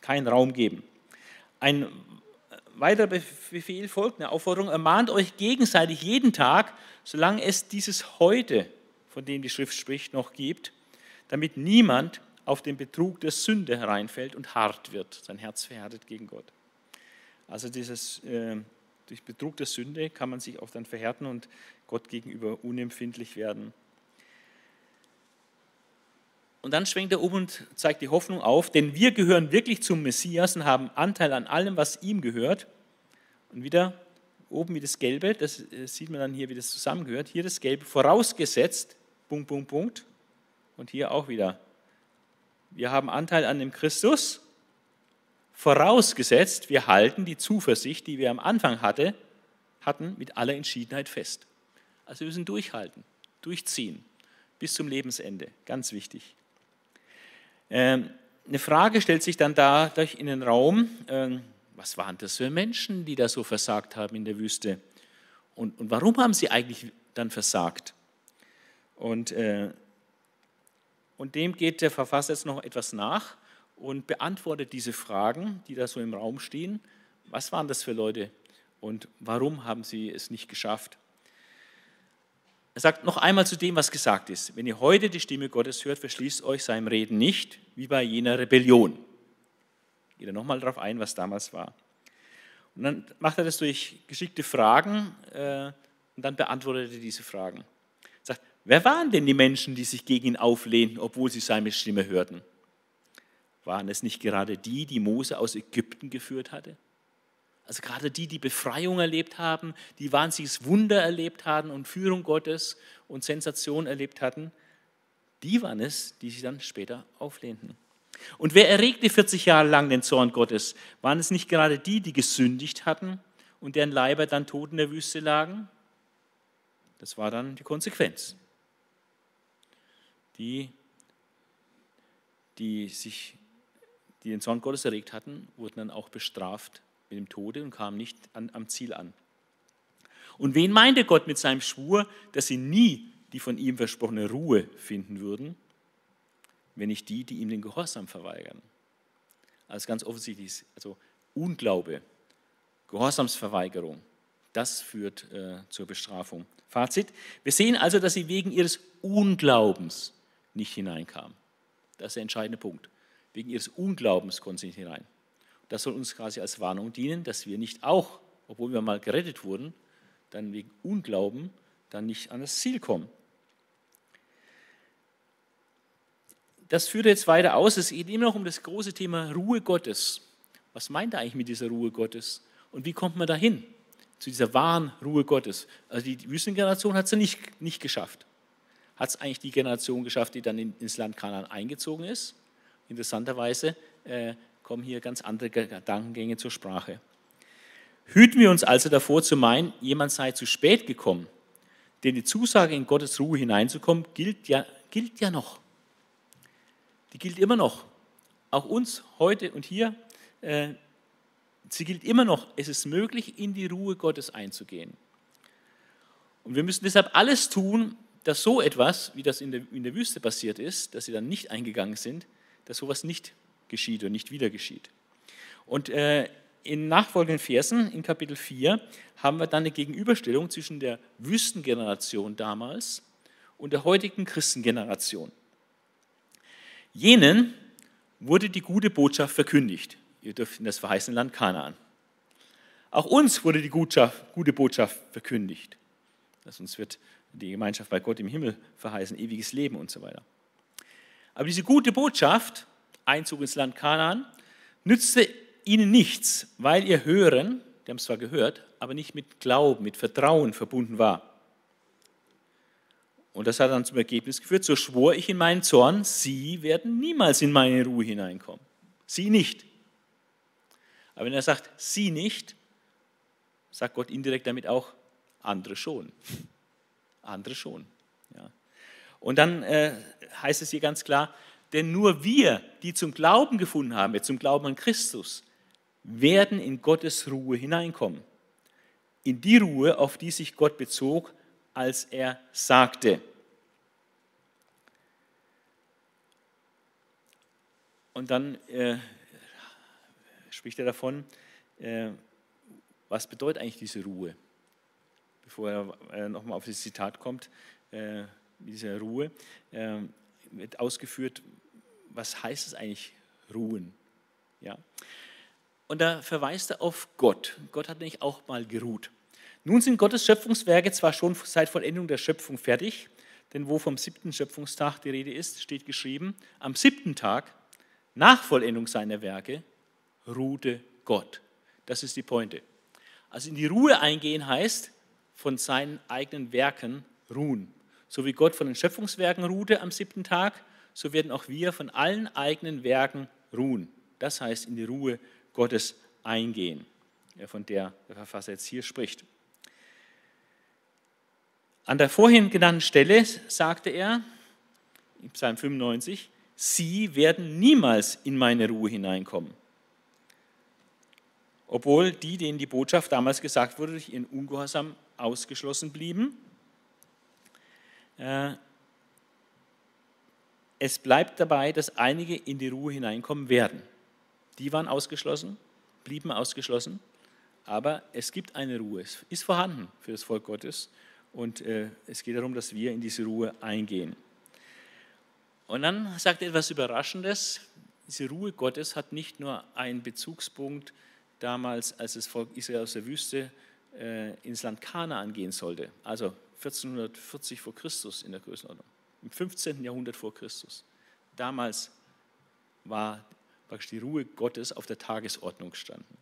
keinen Raum geben. Ein weiterer Befehl folgt, eine Aufforderung, ermahnt euch gegenseitig jeden Tag, solange es dieses heute, von dem die Schrift spricht, noch gibt, damit niemand auf den Betrug der Sünde hereinfällt und hart wird, sein Herz verhärtet gegen Gott. Also dieses, äh, durch Betrug der Sünde kann man sich auch dann verhärten und Gott gegenüber unempfindlich werden. Und dann schwenkt er um und zeigt die Hoffnung auf, denn wir gehören wirklich zum Messias und haben Anteil an allem, was ihm gehört. Und wieder oben wie das Gelbe, das äh, sieht man dann hier, wie das zusammengehört. Hier das Gelbe, vorausgesetzt, Punkt, Punkt, Punkt. Und hier auch wieder. Wir haben Anteil an dem Christus, vorausgesetzt, wir halten die Zuversicht, die wir am Anfang hatte, hatten, mit aller Entschiedenheit fest. Also wir müssen durchhalten, durchziehen, bis zum Lebensende. Ganz wichtig. Ähm, eine Frage stellt sich dann dadurch in den Raum, ähm, was waren das für Menschen, die da so versagt haben in der Wüste? Und, und warum haben sie eigentlich dann versagt? Und, äh, und dem geht der Verfasser jetzt noch etwas nach und beantwortet diese Fragen, die da so im Raum stehen. Was waren das für Leute und warum haben sie es nicht geschafft? Er sagt noch einmal zu dem, was gesagt ist. Wenn ihr heute die Stimme Gottes hört, verschließt euch seinem Reden nicht, wie bei jener Rebellion. Geht er nochmal darauf ein, was damals war. Und dann macht er das durch geschickte Fragen äh, und dann beantwortet er diese Fragen. Er wer waren denn die Menschen, die sich gegen ihn auflehnten, obwohl sie seine Stimme hörten? Waren es nicht gerade die, die Mose aus Ägypten geführt hatte? Also gerade die, die Befreiung erlebt haben, die wahnsinniges Wunder erlebt hatten und Führung Gottes und Sensation erlebt hatten, die waren es, die sich dann später auflehnten. Und wer erregte 40 Jahre lang den Zorn Gottes? Waren es nicht gerade die, die gesündigt hatten und deren Leiber dann tot in der Wüste lagen? Das war dann die Konsequenz. Die, die sich, die den Zorn Gottes erregt hatten, wurden dann auch bestraft mit dem Tode und kamen nicht an, am Ziel an. Und wen meinte Gott mit seinem Schwur, dass sie nie die von ihm versprochene Ruhe finden würden, wenn nicht die, die ihm den Gehorsam verweigern? Also ganz offensichtlich, ist, also Unglaube, Gehorsamsverweigerung, das führt äh, zur Bestrafung. Fazit, wir sehen also, dass sie wegen ihres Unglaubens nicht hineinkamen. Das ist der entscheidende Punkt. Wegen ihres Unglaubens konnten sie nicht hinein. Das soll uns quasi als Warnung dienen, dass wir nicht auch, obwohl wir mal gerettet wurden, dann wegen Unglauben dann nicht an das Ziel kommen. Das führt jetzt weiter aus. Es geht immer noch um das große Thema Ruhe Gottes. Was meint er eigentlich mit dieser Ruhe Gottes? Und wie kommt man dahin? Zu dieser wahren Ruhe Gottes. Also die Wüstengeneration hat es ja nicht, nicht geschafft. Hat es eigentlich die Generation geschafft, die dann in, ins Land Kanaan eingezogen ist? Interessanterweise äh, kommen hier ganz andere Gedankengänge zur Sprache. Hüten wir uns also davor zu meinen, jemand sei zu spät gekommen. Denn die Zusage, in Gottes Ruhe hineinzukommen, gilt ja, gilt ja noch. Die gilt immer noch. auch uns heute und hier, äh, sie gilt immer noch, es ist möglich, in die Ruhe Gottes einzugehen. Und wir müssen deshalb alles tun, dass so etwas, wie das in der, in der Wüste passiert ist, dass sie dann nicht eingegangen sind, dass sowas nicht geschieht und nicht wieder geschieht. Und äh, in nachfolgenden Versen, in Kapitel 4, haben wir dann eine Gegenüberstellung zwischen der Wüstengeneration damals und der heutigen Christengeneration. Jenen wurde die gute Botschaft verkündigt. Ihr dürft in das verheißene Land Kanaan. Auch uns wurde die gute Botschaft verkündigt. Dass uns wird die Gemeinschaft bei Gott im Himmel verheißen, ewiges Leben und so weiter. Aber diese gute Botschaft, Einzug ins Land Kanaan, nützte ihnen nichts, weil ihr Hören, die haben es zwar gehört, aber nicht mit Glauben, mit Vertrauen verbunden war. Und das hat dann zum Ergebnis geführt, so schwor ich in meinen Zorn, sie werden niemals in meine Ruhe hineinkommen. Sie nicht. Aber wenn er sagt, sie nicht, sagt Gott indirekt damit auch, andere schon. Andere schon. Ja. Und dann äh, heißt es hier ganz klar, denn nur wir, die zum Glauben gefunden haben, zum Glauben an Christus, werden in Gottes Ruhe hineinkommen. In die Ruhe, auf die sich Gott bezog, als er sagte. Und dann äh, spricht er davon, äh, was bedeutet eigentlich diese Ruhe? Bevor er äh, nochmal auf das Zitat kommt, äh, diese Ruhe, äh, wird ausgeführt, was heißt es eigentlich, ruhen? Ja? Und da verweist er auf Gott. Gott hat nämlich auch mal geruht. Nun sind Gottes Schöpfungswerke zwar schon seit Vollendung der Schöpfung fertig, denn wo vom siebten Schöpfungstag die Rede ist, steht geschrieben, am siebten Tag, nach Vollendung seiner Werke, ruhte Gott. Das ist die Pointe. Also in die Ruhe eingehen heißt, von seinen eigenen Werken ruhen. So wie Gott von den Schöpfungswerken ruhte am siebten Tag, so werden auch wir von allen eigenen Werken ruhen. Das heißt, in die Ruhe Gottes eingehen, von der der Verfasser jetzt hier spricht. An der vorhin genannten Stelle sagte er, in Psalm 95, Sie werden niemals in meine Ruhe hineinkommen. Obwohl die, denen die Botschaft damals gesagt wurde, durch ihren Ungehorsam ausgeschlossen blieben. Äh, es bleibt dabei, dass einige in die Ruhe hineinkommen werden. Die waren ausgeschlossen, blieben ausgeschlossen, aber es gibt eine Ruhe, es ist vorhanden für das Volk Gottes und äh, es geht darum, dass wir in diese Ruhe eingehen. Und dann sagt er etwas Überraschendes, diese Ruhe Gottes hat nicht nur einen Bezugspunkt damals, als das Volk Israel aus der Wüste äh, ins Land Kanaan gehen sollte, also 1440 vor Christus in der Größenordnung, im 15. Jahrhundert vor Christus. Damals war praktisch die Ruhe Gottes auf der Tagesordnung gestanden.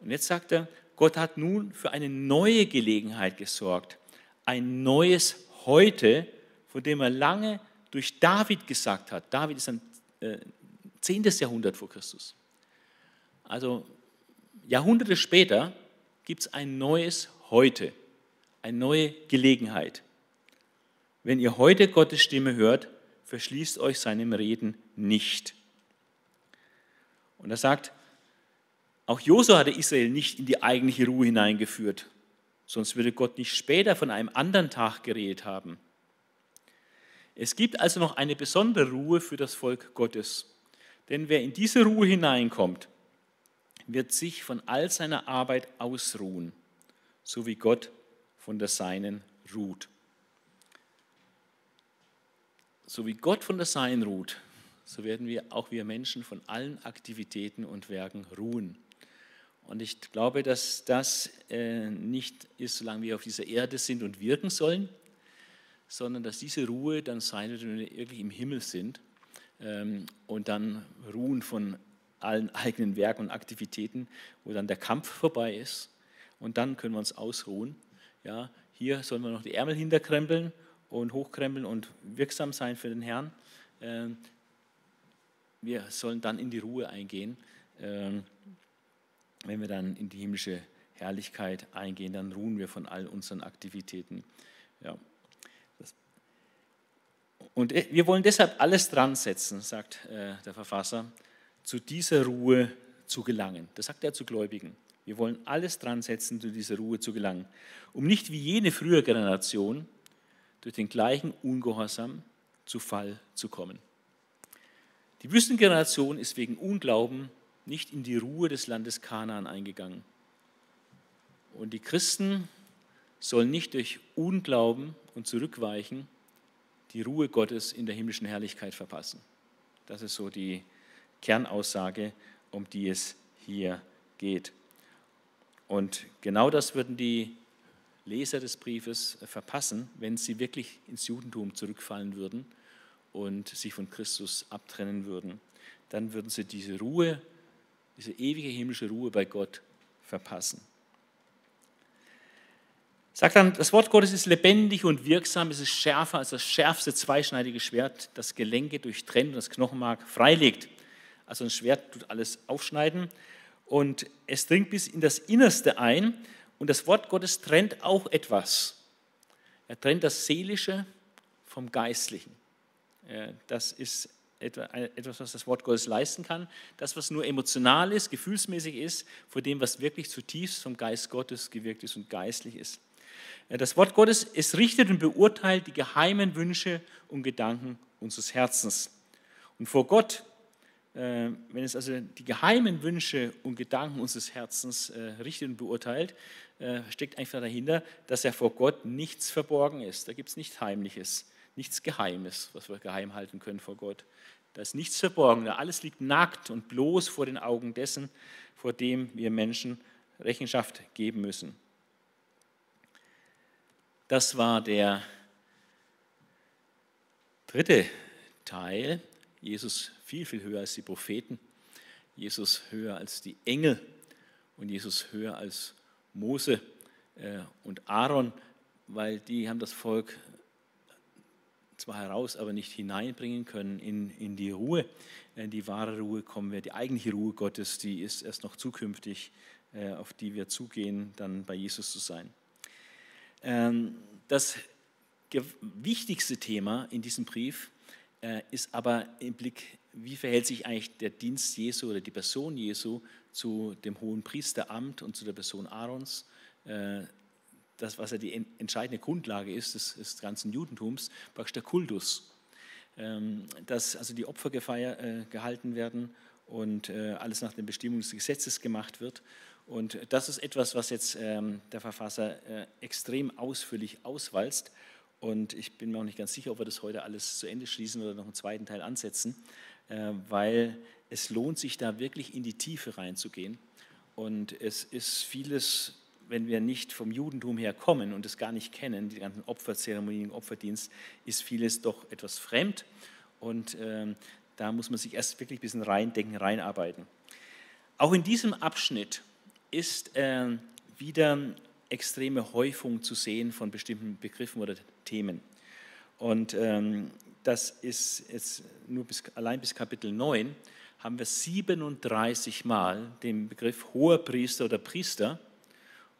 Und jetzt sagt er, Gott hat nun für eine neue Gelegenheit gesorgt, ein neues Heute, von dem er lange durch David gesagt hat. David ist ein äh, 10. Jahrhundert vor Christus. Also Jahrhunderte später gibt es ein neues Heute, eine neue Gelegenheit. Wenn ihr heute Gottes Stimme hört, verschließt euch seinem Reden nicht. Und er sagt, auch Josua hatte Israel nicht in die eigentliche Ruhe hineingeführt, sonst würde Gott nicht später von einem anderen Tag geredet haben. Es gibt also noch eine besondere Ruhe für das Volk Gottes. Denn wer in diese Ruhe hineinkommt, wird sich von all seiner Arbeit ausruhen, so wie Gott von der Seinen ruht. So wie Gott von der Seinen ruht, so werden wir auch wir Menschen von allen Aktivitäten und Werken ruhen. Und ich glaube, dass das äh, nicht ist, solange wir auf dieser Erde sind und wirken sollen, sondern dass diese Ruhe dann sein wird, wenn wir wirklich im Himmel sind ähm, und dann ruhen von allen eigenen Werken und Aktivitäten, wo dann der Kampf vorbei ist und dann können wir uns ausruhen. Ja, hier sollen wir noch die Ärmel hinterkrempeln und hochkrempeln und wirksam sein für den Herrn. Ähm, wir sollen dann in die Ruhe eingehen. Ähm, wenn wir dann in die himmlische Herrlichkeit eingehen, dann ruhen wir von all unseren Aktivitäten. Ja. Und wir wollen deshalb alles dran setzen, sagt der Verfasser, zu dieser Ruhe zu gelangen. Das sagt er zu Gläubigen. Wir wollen alles dran setzen, zu dieser Ruhe zu gelangen, um nicht wie jene frühere Generation durch den gleichen Ungehorsam zu Fall zu kommen. Die Wüstengeneration ist wegen Unglauben nicht in die Ruhe des Landes Kanaan eingegangen. Und die Christen sollen nicht durch Unglauben und Zurückweichen die Ruhe Gottes in der himmlischen Herrlichkeit verpassen. Das ist so die Kernaussage, um die es hier geht. Und genau das würden die Leser des Briefes verpassen, wenn sie wirklich ins Judentum zurückfallen würden und sich von Christus abtrennen würden. Dann würden sie diese Ruhe, diese ewige himmlische Ruhe bei Gott verpassen. Sagt dann, das Wort Gottes ist lebendig und wirksam, es ist schärfer als das schärfste zweischneidige Schwert, das Gelenke durchtrennt und das Knochenmark freilegt. Also ein Schwert tut alles aufschneiden und es dringt bis in das Innerste ein und das Wort Gottes trennt auch etwas. Er trennt das Seelische vom Geistlichen. Das ist etwas, was das Wort Gottes leisten kann. Das, was nur emotional ist, gefühlsmäßig ist, vor dem, was wirklich zutiefst vom Geist Gottes gewirkt ist und geistlich ist. Das Wort Gottes, es richtet und beurteilt die geheimen Wünsche und Gedanken unseres Herzens. Und vor Gott, äh, wenn es also die geheimen Wünsche und Gedanken unseres Herzens äh, richtet und beurteilt, äh, steckt einfach dahinter, dass er vor Gott nichts verborgen ist. Da gibt es nichts Heimliches, nichts Geheimes, was wir geheim halten können vor Gott. Da ist nichts verborgen, alles liegt nackt und bloß vor den Augen dessen, vor dem wir Menschen Rechenschaft geben müssen. Das war der dritte Teil. Jesus viel, viel höher als die Propheten. Jesus höher als die Engel und Jesus höher als Mose äh, und Aaron, weil die haben das Volk zwar heraus, aber nicht hineinbringen können in, in die Ruhe. In die wahre Ruhe kommen wir. Die eigentliche Ruhe Gottes, die ist erst noch zukünftig, äh, auf die wir zugehen, dann bei Jesus zu sein. Ähm, das wichtigste Thema in diesem Brief äh, ist aber im Blick, wie verhält sich eigentlich der Dienst Jesu oder die Person Jesu zu dem hohen Priesteramt und zu der Person Aarons. Äh, das, was ja die entscheidende Grundlage ist des, des ganzen Judentums, praktisch der Kultus. Ähm, dass also die Opfer äh, gehalten werden und alles nach den Bestimmungen des Gesetzes gemacht wird und das ist etwas, was jetzt ähm, der Verfasser äh, extrem ausführlich auswalzt. Und ich bin mir auch nicht ganz sicher, ob wir das heute alles zu Ende schließen oder noch einen zweiten Teil ansetzen, äh, weil es lohnt sich da wirklich in die Tiefe reinzugehen. Und es ist vieles, wenn wir nicht vom Judentum her kommen und es gar nicht kennen, die ganzen Opferzeremonien, Opferdienst, ist vieles doch etwas fremd. Und ähm, da muss man sich erst wirklich ein bisschen reindenken, reinarbeiten. Auch in diesem Abschnitt ist äh, wieder extreme Häufung zu sehen von bestimmten Begriffen oder Themen. Und ähm, das ist jetzt nur bis, allein bis Kapitel 9 haben wir 37 Mal den Begriff hoher Priester oder Priester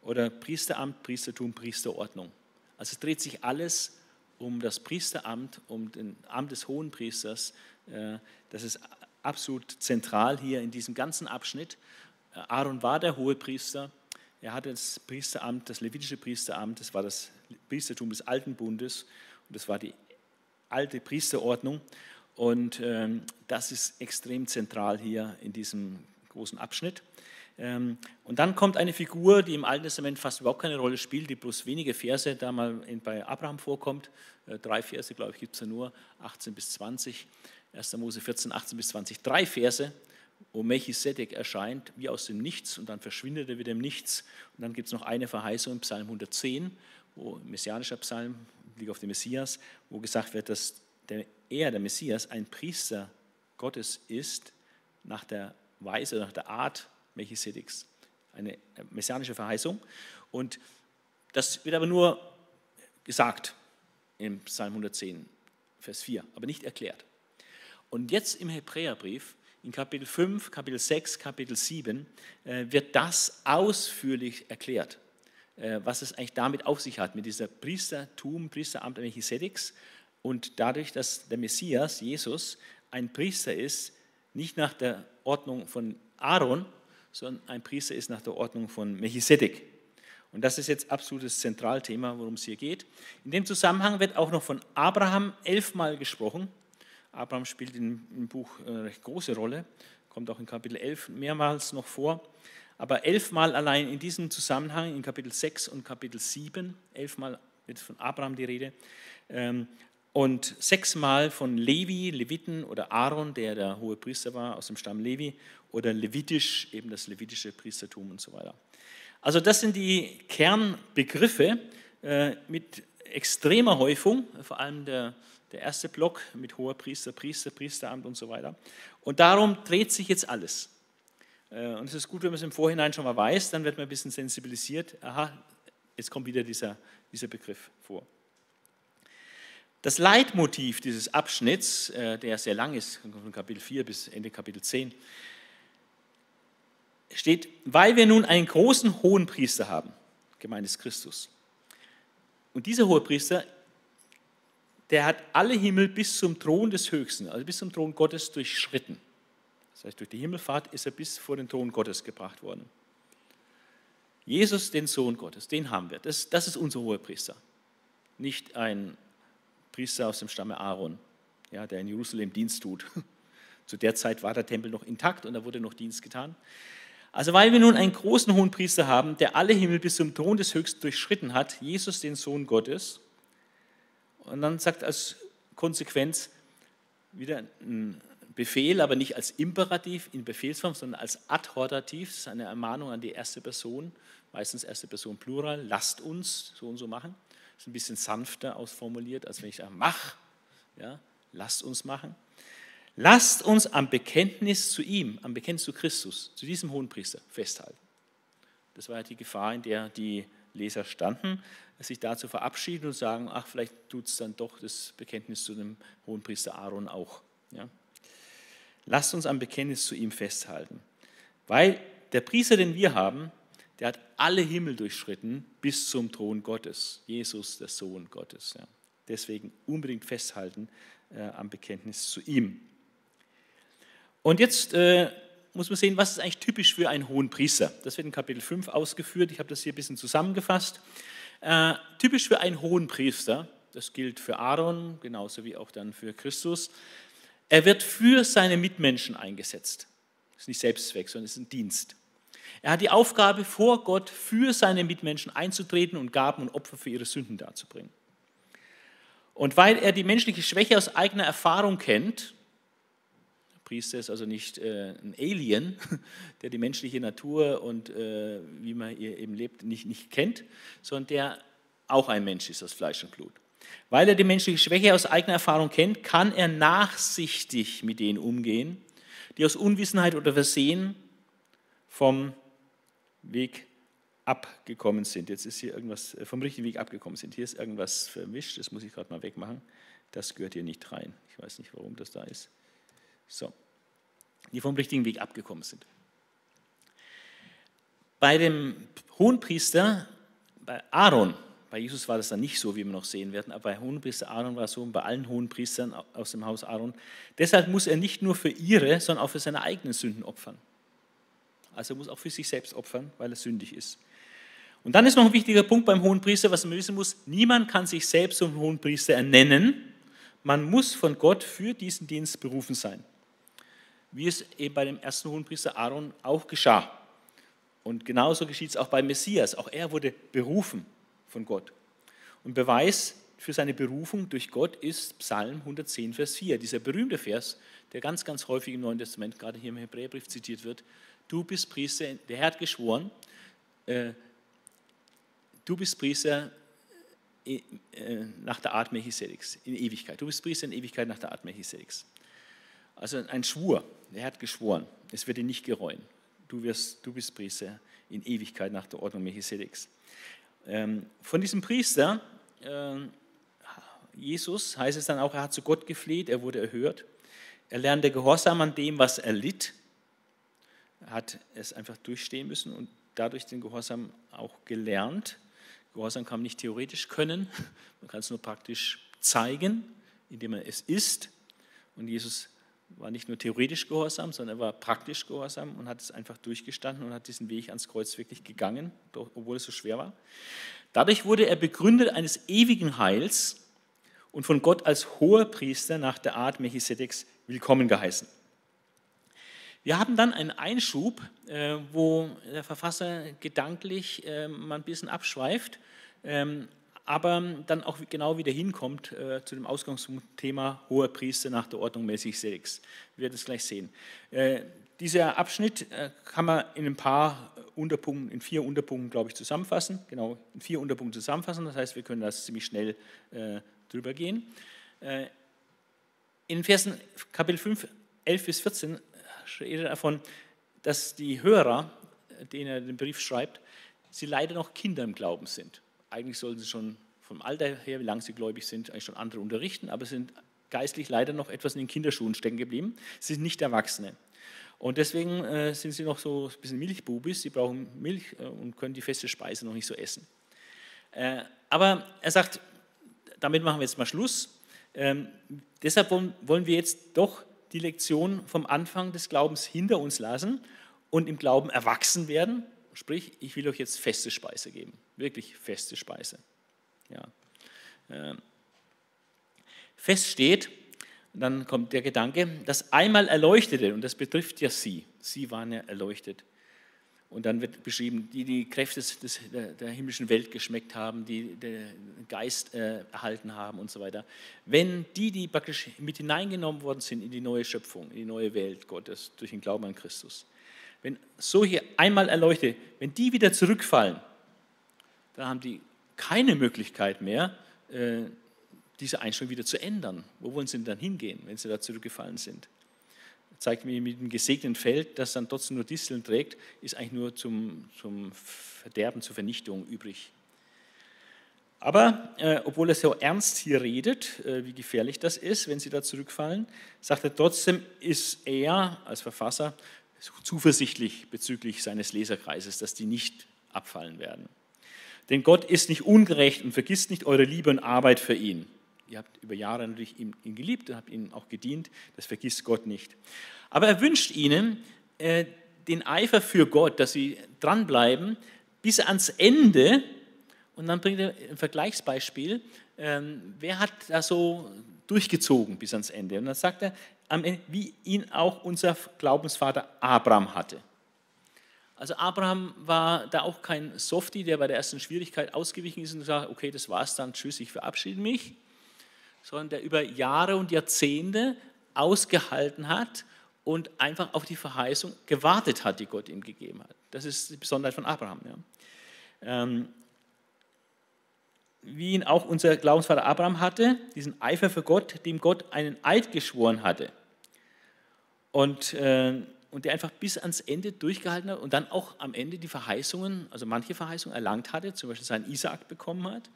oder Priesteramt, Priestertum, Priesterordnung. Also es dreht sich alles um das Priesteramt, um den Amt des hohen Priesters. Äh, das ist absolut zentral hier in diesem ganzen Abschnitt. Aaron war der Hohepriester. Er hatte das Priesteramt, das levitische Priesteramt, das war das Priestertum des Alten Bundes und das war die alte Priesterordnung. Und ähm, das ist extrem zentral hier in diesem großen Abschnitt. Ähm, und dann kommt eine Figur, die im Alten Testament fast überhaupt keine Rolle spielt, die bloß wenige Verse da mal in, bei Abraham vorkommt. Äh, drei Verse, glaube ich, gibt es ja nur, 18 bis 20. 1. Mose 14, 18 bis 20. Drei Verse wo Melchisedek erscheint, wie aus dem Nichts und dann verschwindet er wieder im Nichts. Und dann gibt es noch eine Verheißung im Psalm 110, wo messianischer Psalm, Blick auf den Messias, wo gesagt wird, dass der, er, der Messias, ein Priester Gottes ist, nach der Weise, nach der Art Melchisedeks. Eine messianische Verheißung. Und das wird aber nur gesagt im Psalm 110, Vers 4, aber nicht erklärt. Und jetzt im Hebräerbrief in Kapitel 5, Kapitel 6, Kapitel 7 äh, wird das ausführlich erklärt, äh, was es eigentlich damit auf sich hat, mit dieser Priestertum, Priesteramt Melchisedeks Und dadurch, dass der Messias, Jesus, ein Priester ist, nicht nach der Ordnung von Aaron, sondern ein Priester ist nach der Ordnung von Melchisedek. Und das ist jetzt absolutes Zentralthema, worum es hier geht. In dem Zusammenhang wird auch noch von Abraham elfmal gesprochen. Abraham spielt im Buch eine recht große Rolle, kommt auch in Kapitel 11 mehrmals noch vor. Aber elfmal allein in diesem Zusammenhang, in Kapitel 6 und Kapitel 7, elfmal wird von Abraham die Rede. Ähm, und sechsmal von Levi, Leviten oder Aaron, der der hohe Priester war aus dem Stamm Levi, oder levitisch, eben das levitische Priestertum und so weiter. Also das sind die Kernbegriffe äh, mit extremer Häufung, vor allem der, der erste Block mit hoher Priester, Priester, Priesteramt und so weiter. Und darum dreht sich jetzt alles. Äh, und es ist gut, wenn man es im Vorhinein schon mal weiß, dann wird man ein bisschen sensibilisiert. Aha, jetzt kommt wieder dieser, dieser Begriff vor. Das Leitmotiv dieses Abschnitts, äh, der sehr lang ist, von Kapitel 4 bis Ende Kapitel 10, steht, weil wir nun einen großen hohen Priester haben, gemeint ist Christus. Und dieser hohe Priester, der hat alle Himmel bis zum Thron des Höchsten, also bis zum Thron Gottes durchschritten. Das heißt, durch die Himmelfahrt ist er bis vor den Thron Gottes gebracht worden. Jesus, den Sohn Gottes, den haben wir. Das, das ist unser hoher Priester. Nicht ein Priester aus dem Stamme Aaron, ja, der in Jerusalem Dienst tut. Zu der Zeit war der Tempel noch intakt und da wurde noch Dienst getan. Also weil wir nun einen großen hohen Priester haben, der alle Himmel bis zum Thron des Höchsten durchschritten hat, Jesus den Sohn Gottes, und dann sagt als Konsequenz wieder ein Befehl, aber nicht als Imperativ in Befehlsform, sondern als Adhortativ, das ist eine Ermahnung an die erste Person, meistens erste Person Plural, lasst uns so und so machen. Das ist ein bisschen sanfter ausformuliert, als wenn ich sage, mach, ja, lasst uns machen. Lasst uns am Bekenntnis zu ihm, am Bekenntnis zu Christus, zu diesem Hohenpriester festhalten. Das war ja die Gefahr, in der die Leser standen, sich dazu verabschieden und sagen, ach, vielleicht tut es dann doch das Bekenntnis zu dem Hohenpriester Aaron auch. Ja? Lasst uns am Bekenntnis zu ihm festhalten. Weil der Priester, den wir haben, der hat alle Himmel durchschritten bis zum Thron Gottes. Jesus, der Sohn Gottes. Ja. Deswegen unbedingt festhalten äh, am Bekenntnis zu ihm. Und jetzt äh, muss man sehen, was ist eigentlich typisch für einen hohen Priester. Das wird in Kapitel 5 ausgeführt. Ich habe das hier ein bisschen zusammengefasst. Äh, typisch für einen hohen Priester, das gilt für Aaron, genauso wie auch dann für Christus. Er wird für seine Mitmenschen eingesetzt. Das ist nicht Selbstzweck, sondern es ist ein Dienst. Er hat die Aufgabe, vor Gott für seine Mitmenschen einzutreten und Gaben und Opfer für ihre Sünden darzubringen. Und weil er die menschliche Schwäche aus eigener Erfahrung kennt, Priester ist also nicht äh, ein Alien, der die menschliche Natur und äh, wie man ihr eben lebt nicht, nicht kennt, sondern der auch ein Mensch ist aus Fleisch und Blut. Weil er die menschliche Schwäche aus eigener Erfahrung kennt, kann er nachsichtig mit denen umgehen, die aus Unwissenheit oder Versehen vom Weg abgekommen sind. Jetzt ist hier irgendwas äh, vom richtigen Weg abgekommen sind. Hier ist irgendwas vermischt, das muss ich gerade mal wegmachen. Das gehört hier nicht rein. Ich weiß nicht, warum das da ist. So die vom richtigen Weg abgekommen sind. Bei dem Hohenpriester, bei Aaron, bei Jesus war das dann nicht so, wie wir noch sehen werden, aber bei Hohenpriester Aaron war es so und bei allen Hohenpriestern aus dem Haus Aaron. Deshalb muss er nicht nur für ihre, sondern auch für seine eigenen Sünden opfern. Also er muss auch für sich selbst opfern, weil er sündig ist. Und dann ist noch ein wichtiger Punkt beim Hohenpriester, was man wissen muss, niemand kann sich selbst zum Hohenpriester ernennen. Man muss von Gott für diesen Dienst berufen sein wie es eben bei dem ersten Hohenpriester Aaron auch geschah. Und genauso geschieht es auch beim Messias. Auch er wurde berufen von Gott. Und Beweis für seine Berufung durch Gott ist Psalm 110, Vers 4. Dieser berühmte Vers, der ganz, ganz häufig im Neuen Testament, gerade hier im Hebräerbrief zitiert wird. Du bist Priester, der Herr hat geschworen, äh, du bist Priester äh, nach der Art Melchisedeks, in Ewigkeit. Du bist Priester in Ewigkeit nach der Art Melchisedeks. Also ein Schwur, er hat geschworen, es wird ihn nicht gereuen. Du, wirst, du bist Priester in Ewigkeit nach der Ordnung Melchisedeks. Ähm, von diesem Priester, äh, Jesus, heißt es dann auch, er hat zu Gott gefleht, er wurde erhört. Er lernte Gehorsam an dem, was er litt. Er hat es einfach durchstehen müssen und dadurch den Gehorsam auch gelernt. Gehorsam kann man nicht theoretisch können, man kann es nur praktisch zeigen, indem er es isst. Und Jesus war nicht nur theoretisch gehorsam, sondern er war praktisch gehorsam und hat es einfach durchgestanden und hat diesen Weg ans Kreuz wirklich gegangen, obwohl es so schwer war. Dadurch wurde er Begründer eines ewigen Heils und von Gott als hoher Priester nach der Art Melchisedeks willkommen geheißen. Wir haben dann einen Einschub, äh, wo der Verfasser gedanklich äh, mal ein bisschen abschweift, ähm, aber dann auch genau wieder hinkommt äh, zu dem Ausgangsthema hoher Priester nach der Ordnung Melchisedeks. Wir werden es gleich sehen. Dieser Abschnitt kann man in ein paar Unterpunkten, in vier Unterpunkten, glaube ich, zusammenfassen. Genau, in vier Unterpunkten zusammenfassen. Das heißt, wir können das ziemlich schnell drüber gehen. In Versen Kapitel 5, 11 bis 14 redet davon, dass die Hörer, denen er den Brief schreibt, sie leider noch Kinder im Glauben sind. Eigentlich sollten sie schon vom Alter her, wie lange sie gläubig sind, eigentlich schon andere unterrichten, aber sind geistlich leider noch etwas in den Kinderschuhen stecken geblieben. Sie sind nicht Erwachsene. Und deswegen äh, sind sie noch so ein bisschen Milchbubis, sie brauchen Milch äh, und können die feste Speise noch nicht so essen. Äh, aber er sagt, damit machen wir jetzt mal Schluss. Ähm, deshalb wollen, wollen wir jetzt doch die Lektion vom Anfang des Glaubens hinter uns lassen und im Glauben erwachsen werden. Sprich, ich will euch jetzt feste Speise geben, wirklich feste Speise. Ja. Ähm, fest steht, dann kommt der Gedanke, das einmal Erleuchtete, und das betrifft ja sie, sie waren ja erleuchtet, und dann wird beschrieben, die die Kräfte des, der, der, himmlischen Welt geschmeckt haben, die den Geist äh, erhalten haben und so weiter. Wenn die, die praktisch mit hineingenommen worden sind in die neue Schöpfung, in die neue Welt Gottes durch den Glauben an Christus, wenn solche einmal erleuchtet, wenn die wieder zurückfallen, dann haben die keine Möglichkeit mehr, äh, diese Einstellung wieder zu ändern. Wo wollen sie denn dann hingehen, wenn sie da zurückgefallen sind? zeigt mir mit dem gesegneten Feld, das dann trotzdem nur Disteln trägt, ist eigentlich nur zum, zum Verderben, zur Vernichtung übrig. Aber äh, obwohl er so ernst hier redet, äh, wie gefährlich das ist, wenn sie da zurückfallen, sagt er trotzdem, ist er als Verfasser zuversichtlich bezüglich seines Leserkreises, dass die nicht abfallen werden. Denn Gott ist nicht ungerecht und vergisst nicht eure Liebe und Arbeit für ihn. Ihr habt über Jahre natürlich ihn, geliebt und habt ihm auch gedient. Das vergisst Gott nicht. Aber er wünscht ihnen äh, den Eifer für Gott, dass sie dranbleiben bis ans Ende. Und dann bringt er ein Vergleichsbeispiel. Ähm, wer hat da so durchgezogen bis ans Ende? Und dann sagt er, wie ihn auch unser Glaubensvater Abraham hatte. Also Abraham war da auch kein Softie, der bei der ersten Schwierigkeit ausgewichen ist und sagt, okay, das war's dann, tschüss, ich verabschiede mich, sondern der über Jahre und Jahrzehnte ausgehalten hat und einfach auf die Verheißung gewartet hat, die Gott ihm gegeben hat. Das ist die Besonderheit von Abraham. Ja. Ähm, wie ihn auch unser Glaubensvater Abraham hatte, diesen Eifer für Gott, dem Gott einen Eid geschworen hatte. Und, äh, und der einfach bis ans Ende durchgehalten hat und dann auch am Ende die Verheißungen, also manche Verheißungen erlangt hatte, zum Beispiel seinen Isaak bekommen hat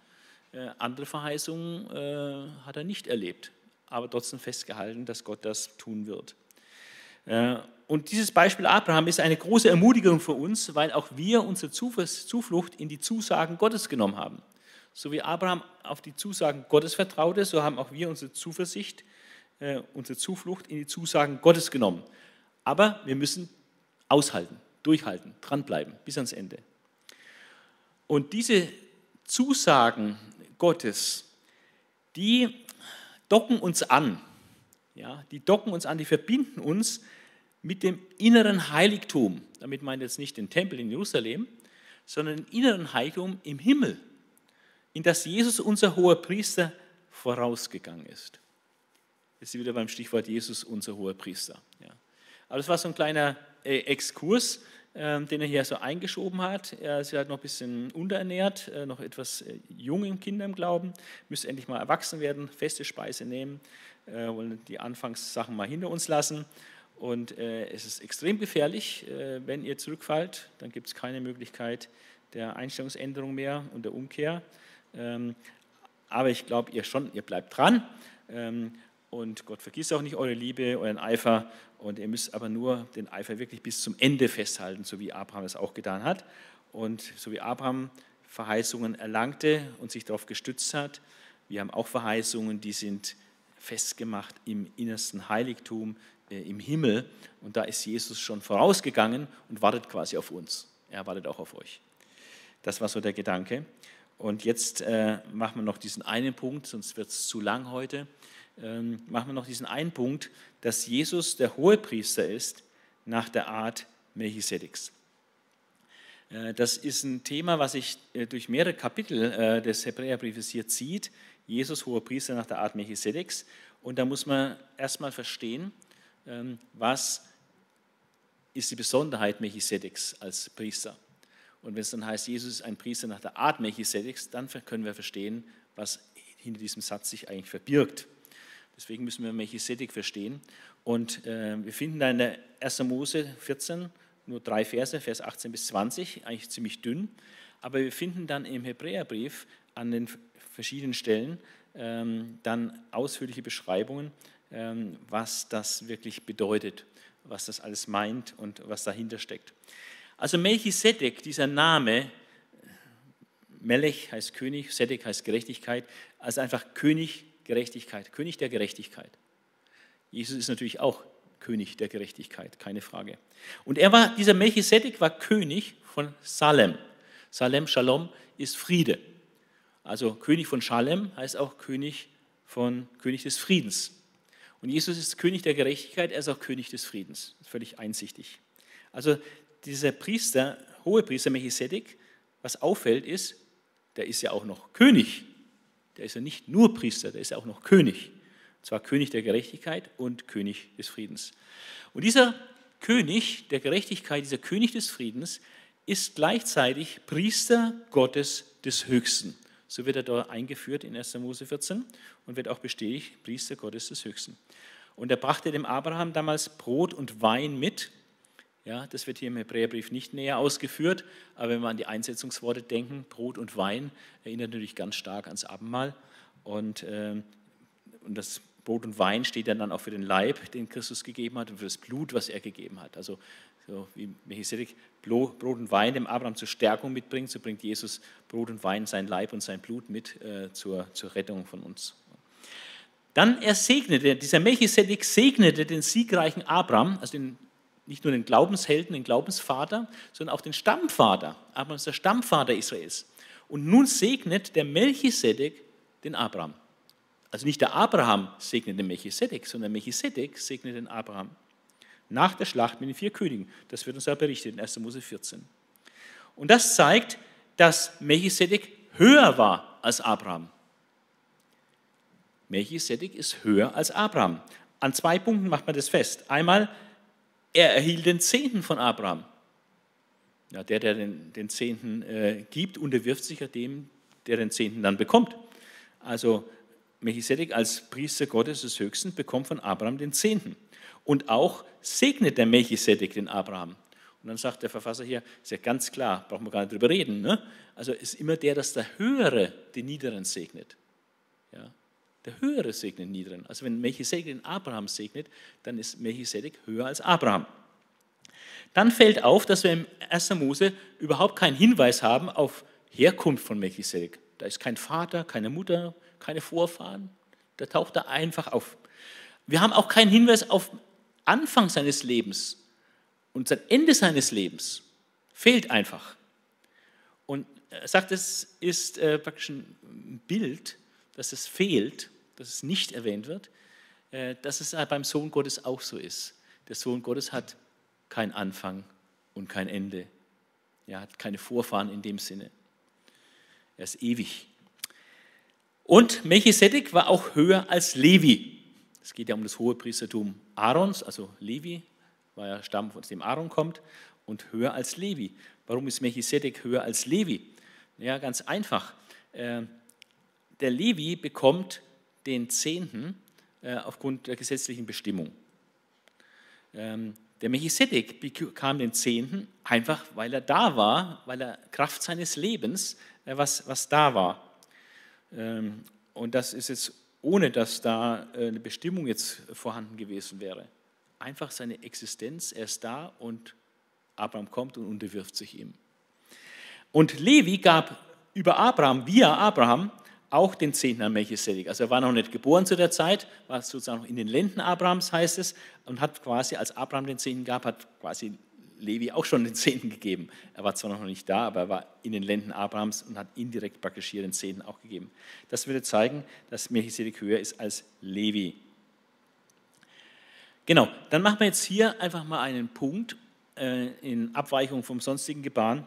äh, andere Verheißungen äh, hat er nicht erlebt, aber trotzdem festgehalten, dass Gott das tun wird. Äh, und dieses Beispiel Abraham ist eine große Ermutigung für uns, weil auch wir unsere Zuflucht in die Zusagen Gottes genommen haben. So wie Abraham auf die Zusagen Gottes vertraute, so haben auch wir unsere Zuversicht, unsere Zuflucht in die Zusagen Gottes genommen. Aber wir müssen aushalten, durchhalten, dranbleiben bis ans Ende. Und diese Zusagen Gottes, die docken uns an. Ja, die docken uns an, die verbinden uns mit dem inneren Heiligtum. Damit meint jetzt nicht den Tempel in Jerusalem, sondern den inneren Heiligtum im Himmel, in das Jesus, unser hoher Priester, vorausgegangen ist. Jetzt sind wir wieder beim Stichwort Jesus, unser hoher Priester. Ja. Aber das war so ein kleiner äh, Exkurs ähm, den er hier so eingeschoben hat. Er ist ja noch ein bisschen unterernährt, äh, noch etwas äh, jung im Kinder im Glauben, müsste endlich mal erwachsen werden, feste Speise nehmen, äh, wollen die Anfangssachen mal hinter uns lassen. Und es ist extrem gefährlich, wenn ihr zurückfallt, dann gibt es keine Möglichkeit der Einstellungsänderung mehr und der Umkehr. Ähm, aber ich glaube, ihr schon, ihr bleibt dran. Ähm, und Gott vergisst auch nicht eure Liebe, euren Eifer. Und ihr müsst aber nur den Eifer wirklich bis zum Ende festhalten, so wie Abraham es auch getan hat. Und so wie Abraham Verheißungen erlangte und sich darauf gestützt hat, wir haben auch Verheißungen, die sind festgemacht im innersten Heiligtum äh, im Himmel. Und da ist Jesus schon vorausgegangen und wartet quasi auf uns. Er wartet auch auf euch. Das war so der Gedanke. Und jetzt äh, machen wir noch diesen einen Punkt, sonst wird es zu lang heute. Ähm, machen wir noch diesen einen Punkt, dass Jesus der Hohepriester ist nach der Art Melchisedeks. Äh, das ist ein Thema, was sich äh, durch mehrere Kapitel äh, des Hebräerbriefes hier zieht. Jesus, Hohepriester nach der Art Melchisedeks. Und da muss man erstmal verstehen, ähm, was ist die Besonderheit Melchisedeks als Priester. Und wenn es dann heißt, Jesus ist ein Priester nach der Art Melchisedeks, dann können wir verstehen, was hinter diesem Satz sich eigentlich verbirgt. Deswegen müssen wir Melchisedek verstehen. Und äh, wir finden da in der 1. Mose 14 nur drei Verse, Vers 18 bis 20, eigentlich ziemlich dünn. Aber wir finden dann im Hebräerbrief an den verschiedenen Stellen ähm, dann ausführliche Beschreibungen, ähm, was das wirklich bedeutet, was das alles meint und was dahinter steckt. Also Melchisedek, dieser Name, Melech heißt König, Sedek heißt Gerechtigkeit, also einfach König Gerechtigkeit, König der Gerechtigkeit. Jesus ist natürlich auch König der Gerechtigkeit, keine Frage. Und er war, dieser Melchisedek war König von Salem. Salem, Shalom ist Friede. Also König von Shalem heißt auch König von König des Friedens. Und Jesus ist König der Gerechtigkeit, er ist auch König des Friedens. Völlig einsichtig. Also dieser Priester, hohe Priester Melchisedek, was auffällt ist, der ist ja auch noch König. Der ist ja nicht nur Priester, der ist ja auch noch König. Und zwar König der Gerechtigkeit und König des Friedens. Und dieser König der Gerechtigkeit, dieser König des Friedens, ist gleichzeitig Priester Gottes des Höchsten. So wird er da eingeführt in 1. Mose 14 und wird auch bestätigt, Priester Gottes des Höchsten. Und er brachte dem Abraham damals Brot und Wein mit. Ja, das wird hier im Hebräerbrief nicht näher ausgeführt, aber wenn wir an die Einsetzungsworte denken, Brot und Wein erinnert natürlich ganz stark ans Abendmahl. Und, äh, und das Brot und Wein steht dann auch für den Leib, den Christus gegeben hat, und für das Blut, was er gegeben hat. Also so wie Melchizedek Brot und Wein dem Abraham zur Stärkung mitbringt, so bringt Jesus Brot und Wein, sein Leib und sein Blut mit äh, zur, zur Rettung von uns. Dann er segnete, dieser Melchizedek segnete den siegreichen Abraham, also den, nicht nur den Glaubenshelden, den Glaubensvater, sondern auch den Stammvater. Abraham ist der Stammvater Israels. Und nun segnet der Melchizedek den Abraham. Also nicht der Abraham segnet den Melchizedek, sondern Melchizedek segnet den Abraham nach der Schlacht mit den vier Königen. Das wird uns ja berichtet in 1. Mose 14. Und das zeigt, dass Melchisedek höher war als Abraham. Melchisedek ist höher als Abraham. An zwei Punkten macht man das fest. Einmal, er erhielt den Zehnten von Abraham. Ja, der, der den, den Zehnten äh, gibt, unterwirft sich ja dem, der den Zehnten dann bekommt. Also Melchisedek als Priester Gottes des Höchsten bekommt von Abraham den Zehnten. Und auch segnet der Melchisedek den Abraham. Und dann sagt der Verfasser hier, ist ja ganz klar, brauchen wir gar nicht drüber reden. Ne? Also ist immer der, dass der Höhere den Niederen segnet. Ja? Der Höhere segnet Niederen. Also wenn Melchisedek den Abraham segnet, dann ist Melchisedek höher als Abraham. Dann fällt auf, dass wir im 1. Mose überhaupt keinen Hinweis haben auf Herkunft von Melchisedek. Da ist kein Vater, keine Mutter, keine Vorfahren. Der taucht da einfach auf. Wir haben auch keinen Hinweis auf Anfang seines Lebens und sein Ende seines Lebens. Fehlt einfach. Und er sagt, es ist äh, praktisch ein Bild, dass es fehlt, dass es nicht erwähnt wird, äh, dass es beim Sohn Gottes auch so ist. Der Sohn Gottes hat keinen Anfang und kein Ende. Er hat keine Vorfahren in dem Sinne. Er ist ewig. Und Melchisedek war auch höher als Levi. Es geht ja um das hohe Priestertum Aarons, also Levi, weil er Stamm, von dem Aaron kommt, und höher als Levi. Warum ist Melchisedek höher als Levi? Ja, ganz einfach. Äh, der Levi bekommt den Zehnten äh, aufgrund der gesetzlichen Bestimmung. Ähm, der Melchisedek bekam den Zehnten einfach, weil er da war, weil er Kraft seines Lebens, äh, was, was da war. Ähm, und das ist jetzt ohne, dass da äh, eine Bestimmung jetzt vorhanden gewesen wäre. Einfach seine Existenz, er ist da und Abraham kommt und unterwirft sich ihm. Und Levi gab über Abraham, via Abraham, auch den Zehnten an Melchisedek. Also er war noch nicht geboren zu der Zeit, war sozusagen noch in den Lenden Abrahams, heißt es, und hat quasi, als Abraham den Zehnten gab, hat quasi Levi auch schon den Zehnten gegeben. Er war zwar noch nicht da, aber er war in den Lenden Abrahams und hat indirekt praktisch hier den Zehnten auch gegeben. Das würde zeigen, dass Melchisedek höher ist als Levi. Genau, dann machen wir jetzt hier einfach mal einen Punkt äh, in Abweichung vom sonstigen Gebaren,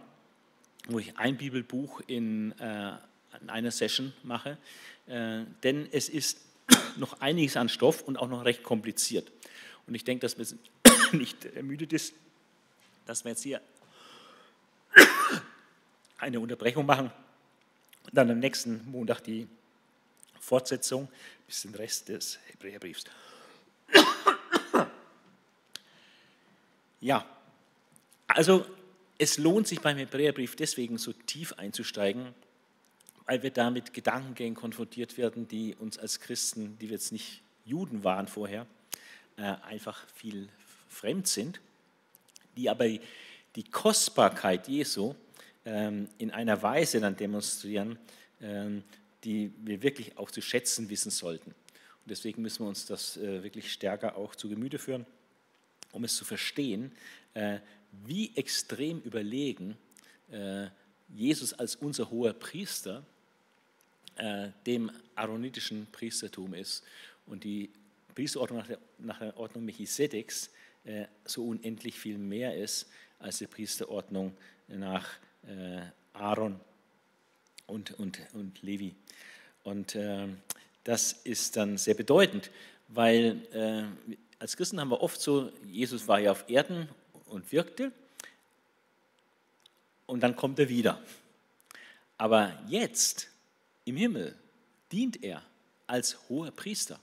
wo ich ein Bibelbuch in, äh, in einer Session mache, äh, denn es ist noch einiges an Stoff und auch noch recht kompliziert. Und ich denke, dass man nicht ermüdet ist, dass wir jetzt hier eine Unterbrechung machen und dann am nächsten Montag die Fortsetzung bis den Rest des Hebräerbriefs. Ja, also es lohnt sich beim Hebräerbrief deswegen so tief einzusteigen, weil wir da mit Gedankengängen konfrontiert werden, die uns als Christen, die wir jetzt nicht Juden waren vorher, äh, einfach viel fremd sind, die aber die Kostbarkeit Jesu ähm, in einer Weise dann demonstrieren, ähm, die wir wirklich auch zu schätzen wissen sollten. Und deswegen müssen wir uns das äh, wirklich stärker auch zu Gemüte führen um es zu verstehen, äh, wie extrem überlegen Jesus als unser hoher Priester äh, dem aaronitischen Priestertum ist und die Priesterordnung nach der, nach der Ordnung Melchisedeks so unendlich viel mehr ist als die Priesterordnung nach Aaron und, und, und Levi. Und das ist dann sehr bedeutend, weil als Christen haben wir oft so, Jesus war ja auf Erden und wirkte und dann kommt er wieder. Aber jetzt im Himmel dient er als hoher Priester.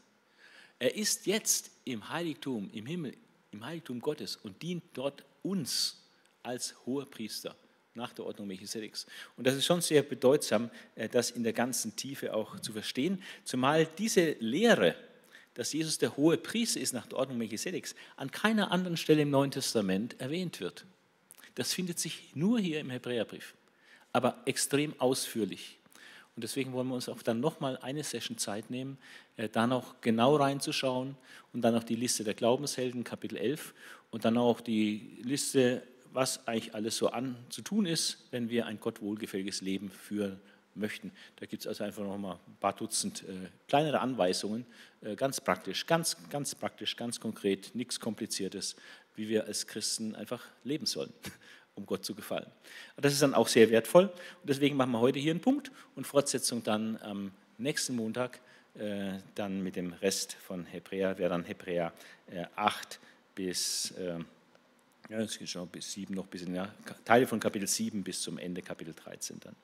Er ist jetzt im Heiligtum, im Himmel, im Heiligtum Gottes und dient dort uns als hoher Priester nach der Ordnung Melchisedeks. Und das ist schon sehr bedeutsam, äh, das in der ganzen Tiefe auch zu verstehen, zumal diese Lehre, dass Jesus der hohe Priester ist nach der Ordnung Melchisedeks, an keiner anderen Stelle im Neuen Testament erwähnt wird. Das findet sich nur hier im Hebräerbrief, aber extrem ausführlich. Und deswegen wollen wir uns auch dann nochmal eine Session Zeit nehmen, äh, da noch genau reinzuschauen und dann auch die Liste der Glaubenshelden, Kapitel 11, und dann auch die Liste, was eigentlich alles so an zu tun ist, wenn wir ein Gott wohlgefälliges Leben führen möchten. Da gibt es also einfach noch mal ein paar Dutzend äh, kleinere Anweisungen, äh, ganz praktisch, ganz, ganz praktisch, ganz konkret, nichts Kompliziertes, wie wir als Christen einfach leben sollen, um Gott zu gefallen. Das ist dann auch sehr wertvoll und deswegen machen wir heute hier einen Punkt und Fortsetzung dann am nächsten Montag äh, dann mit dem Rest von Hebräer, wäre dann Hebräer 8 äh, bis äh, ja, es geht schon bis 7 noch bis in ja, Teile von Kapitel 7 bis zum Ende Kapitel 13 dann.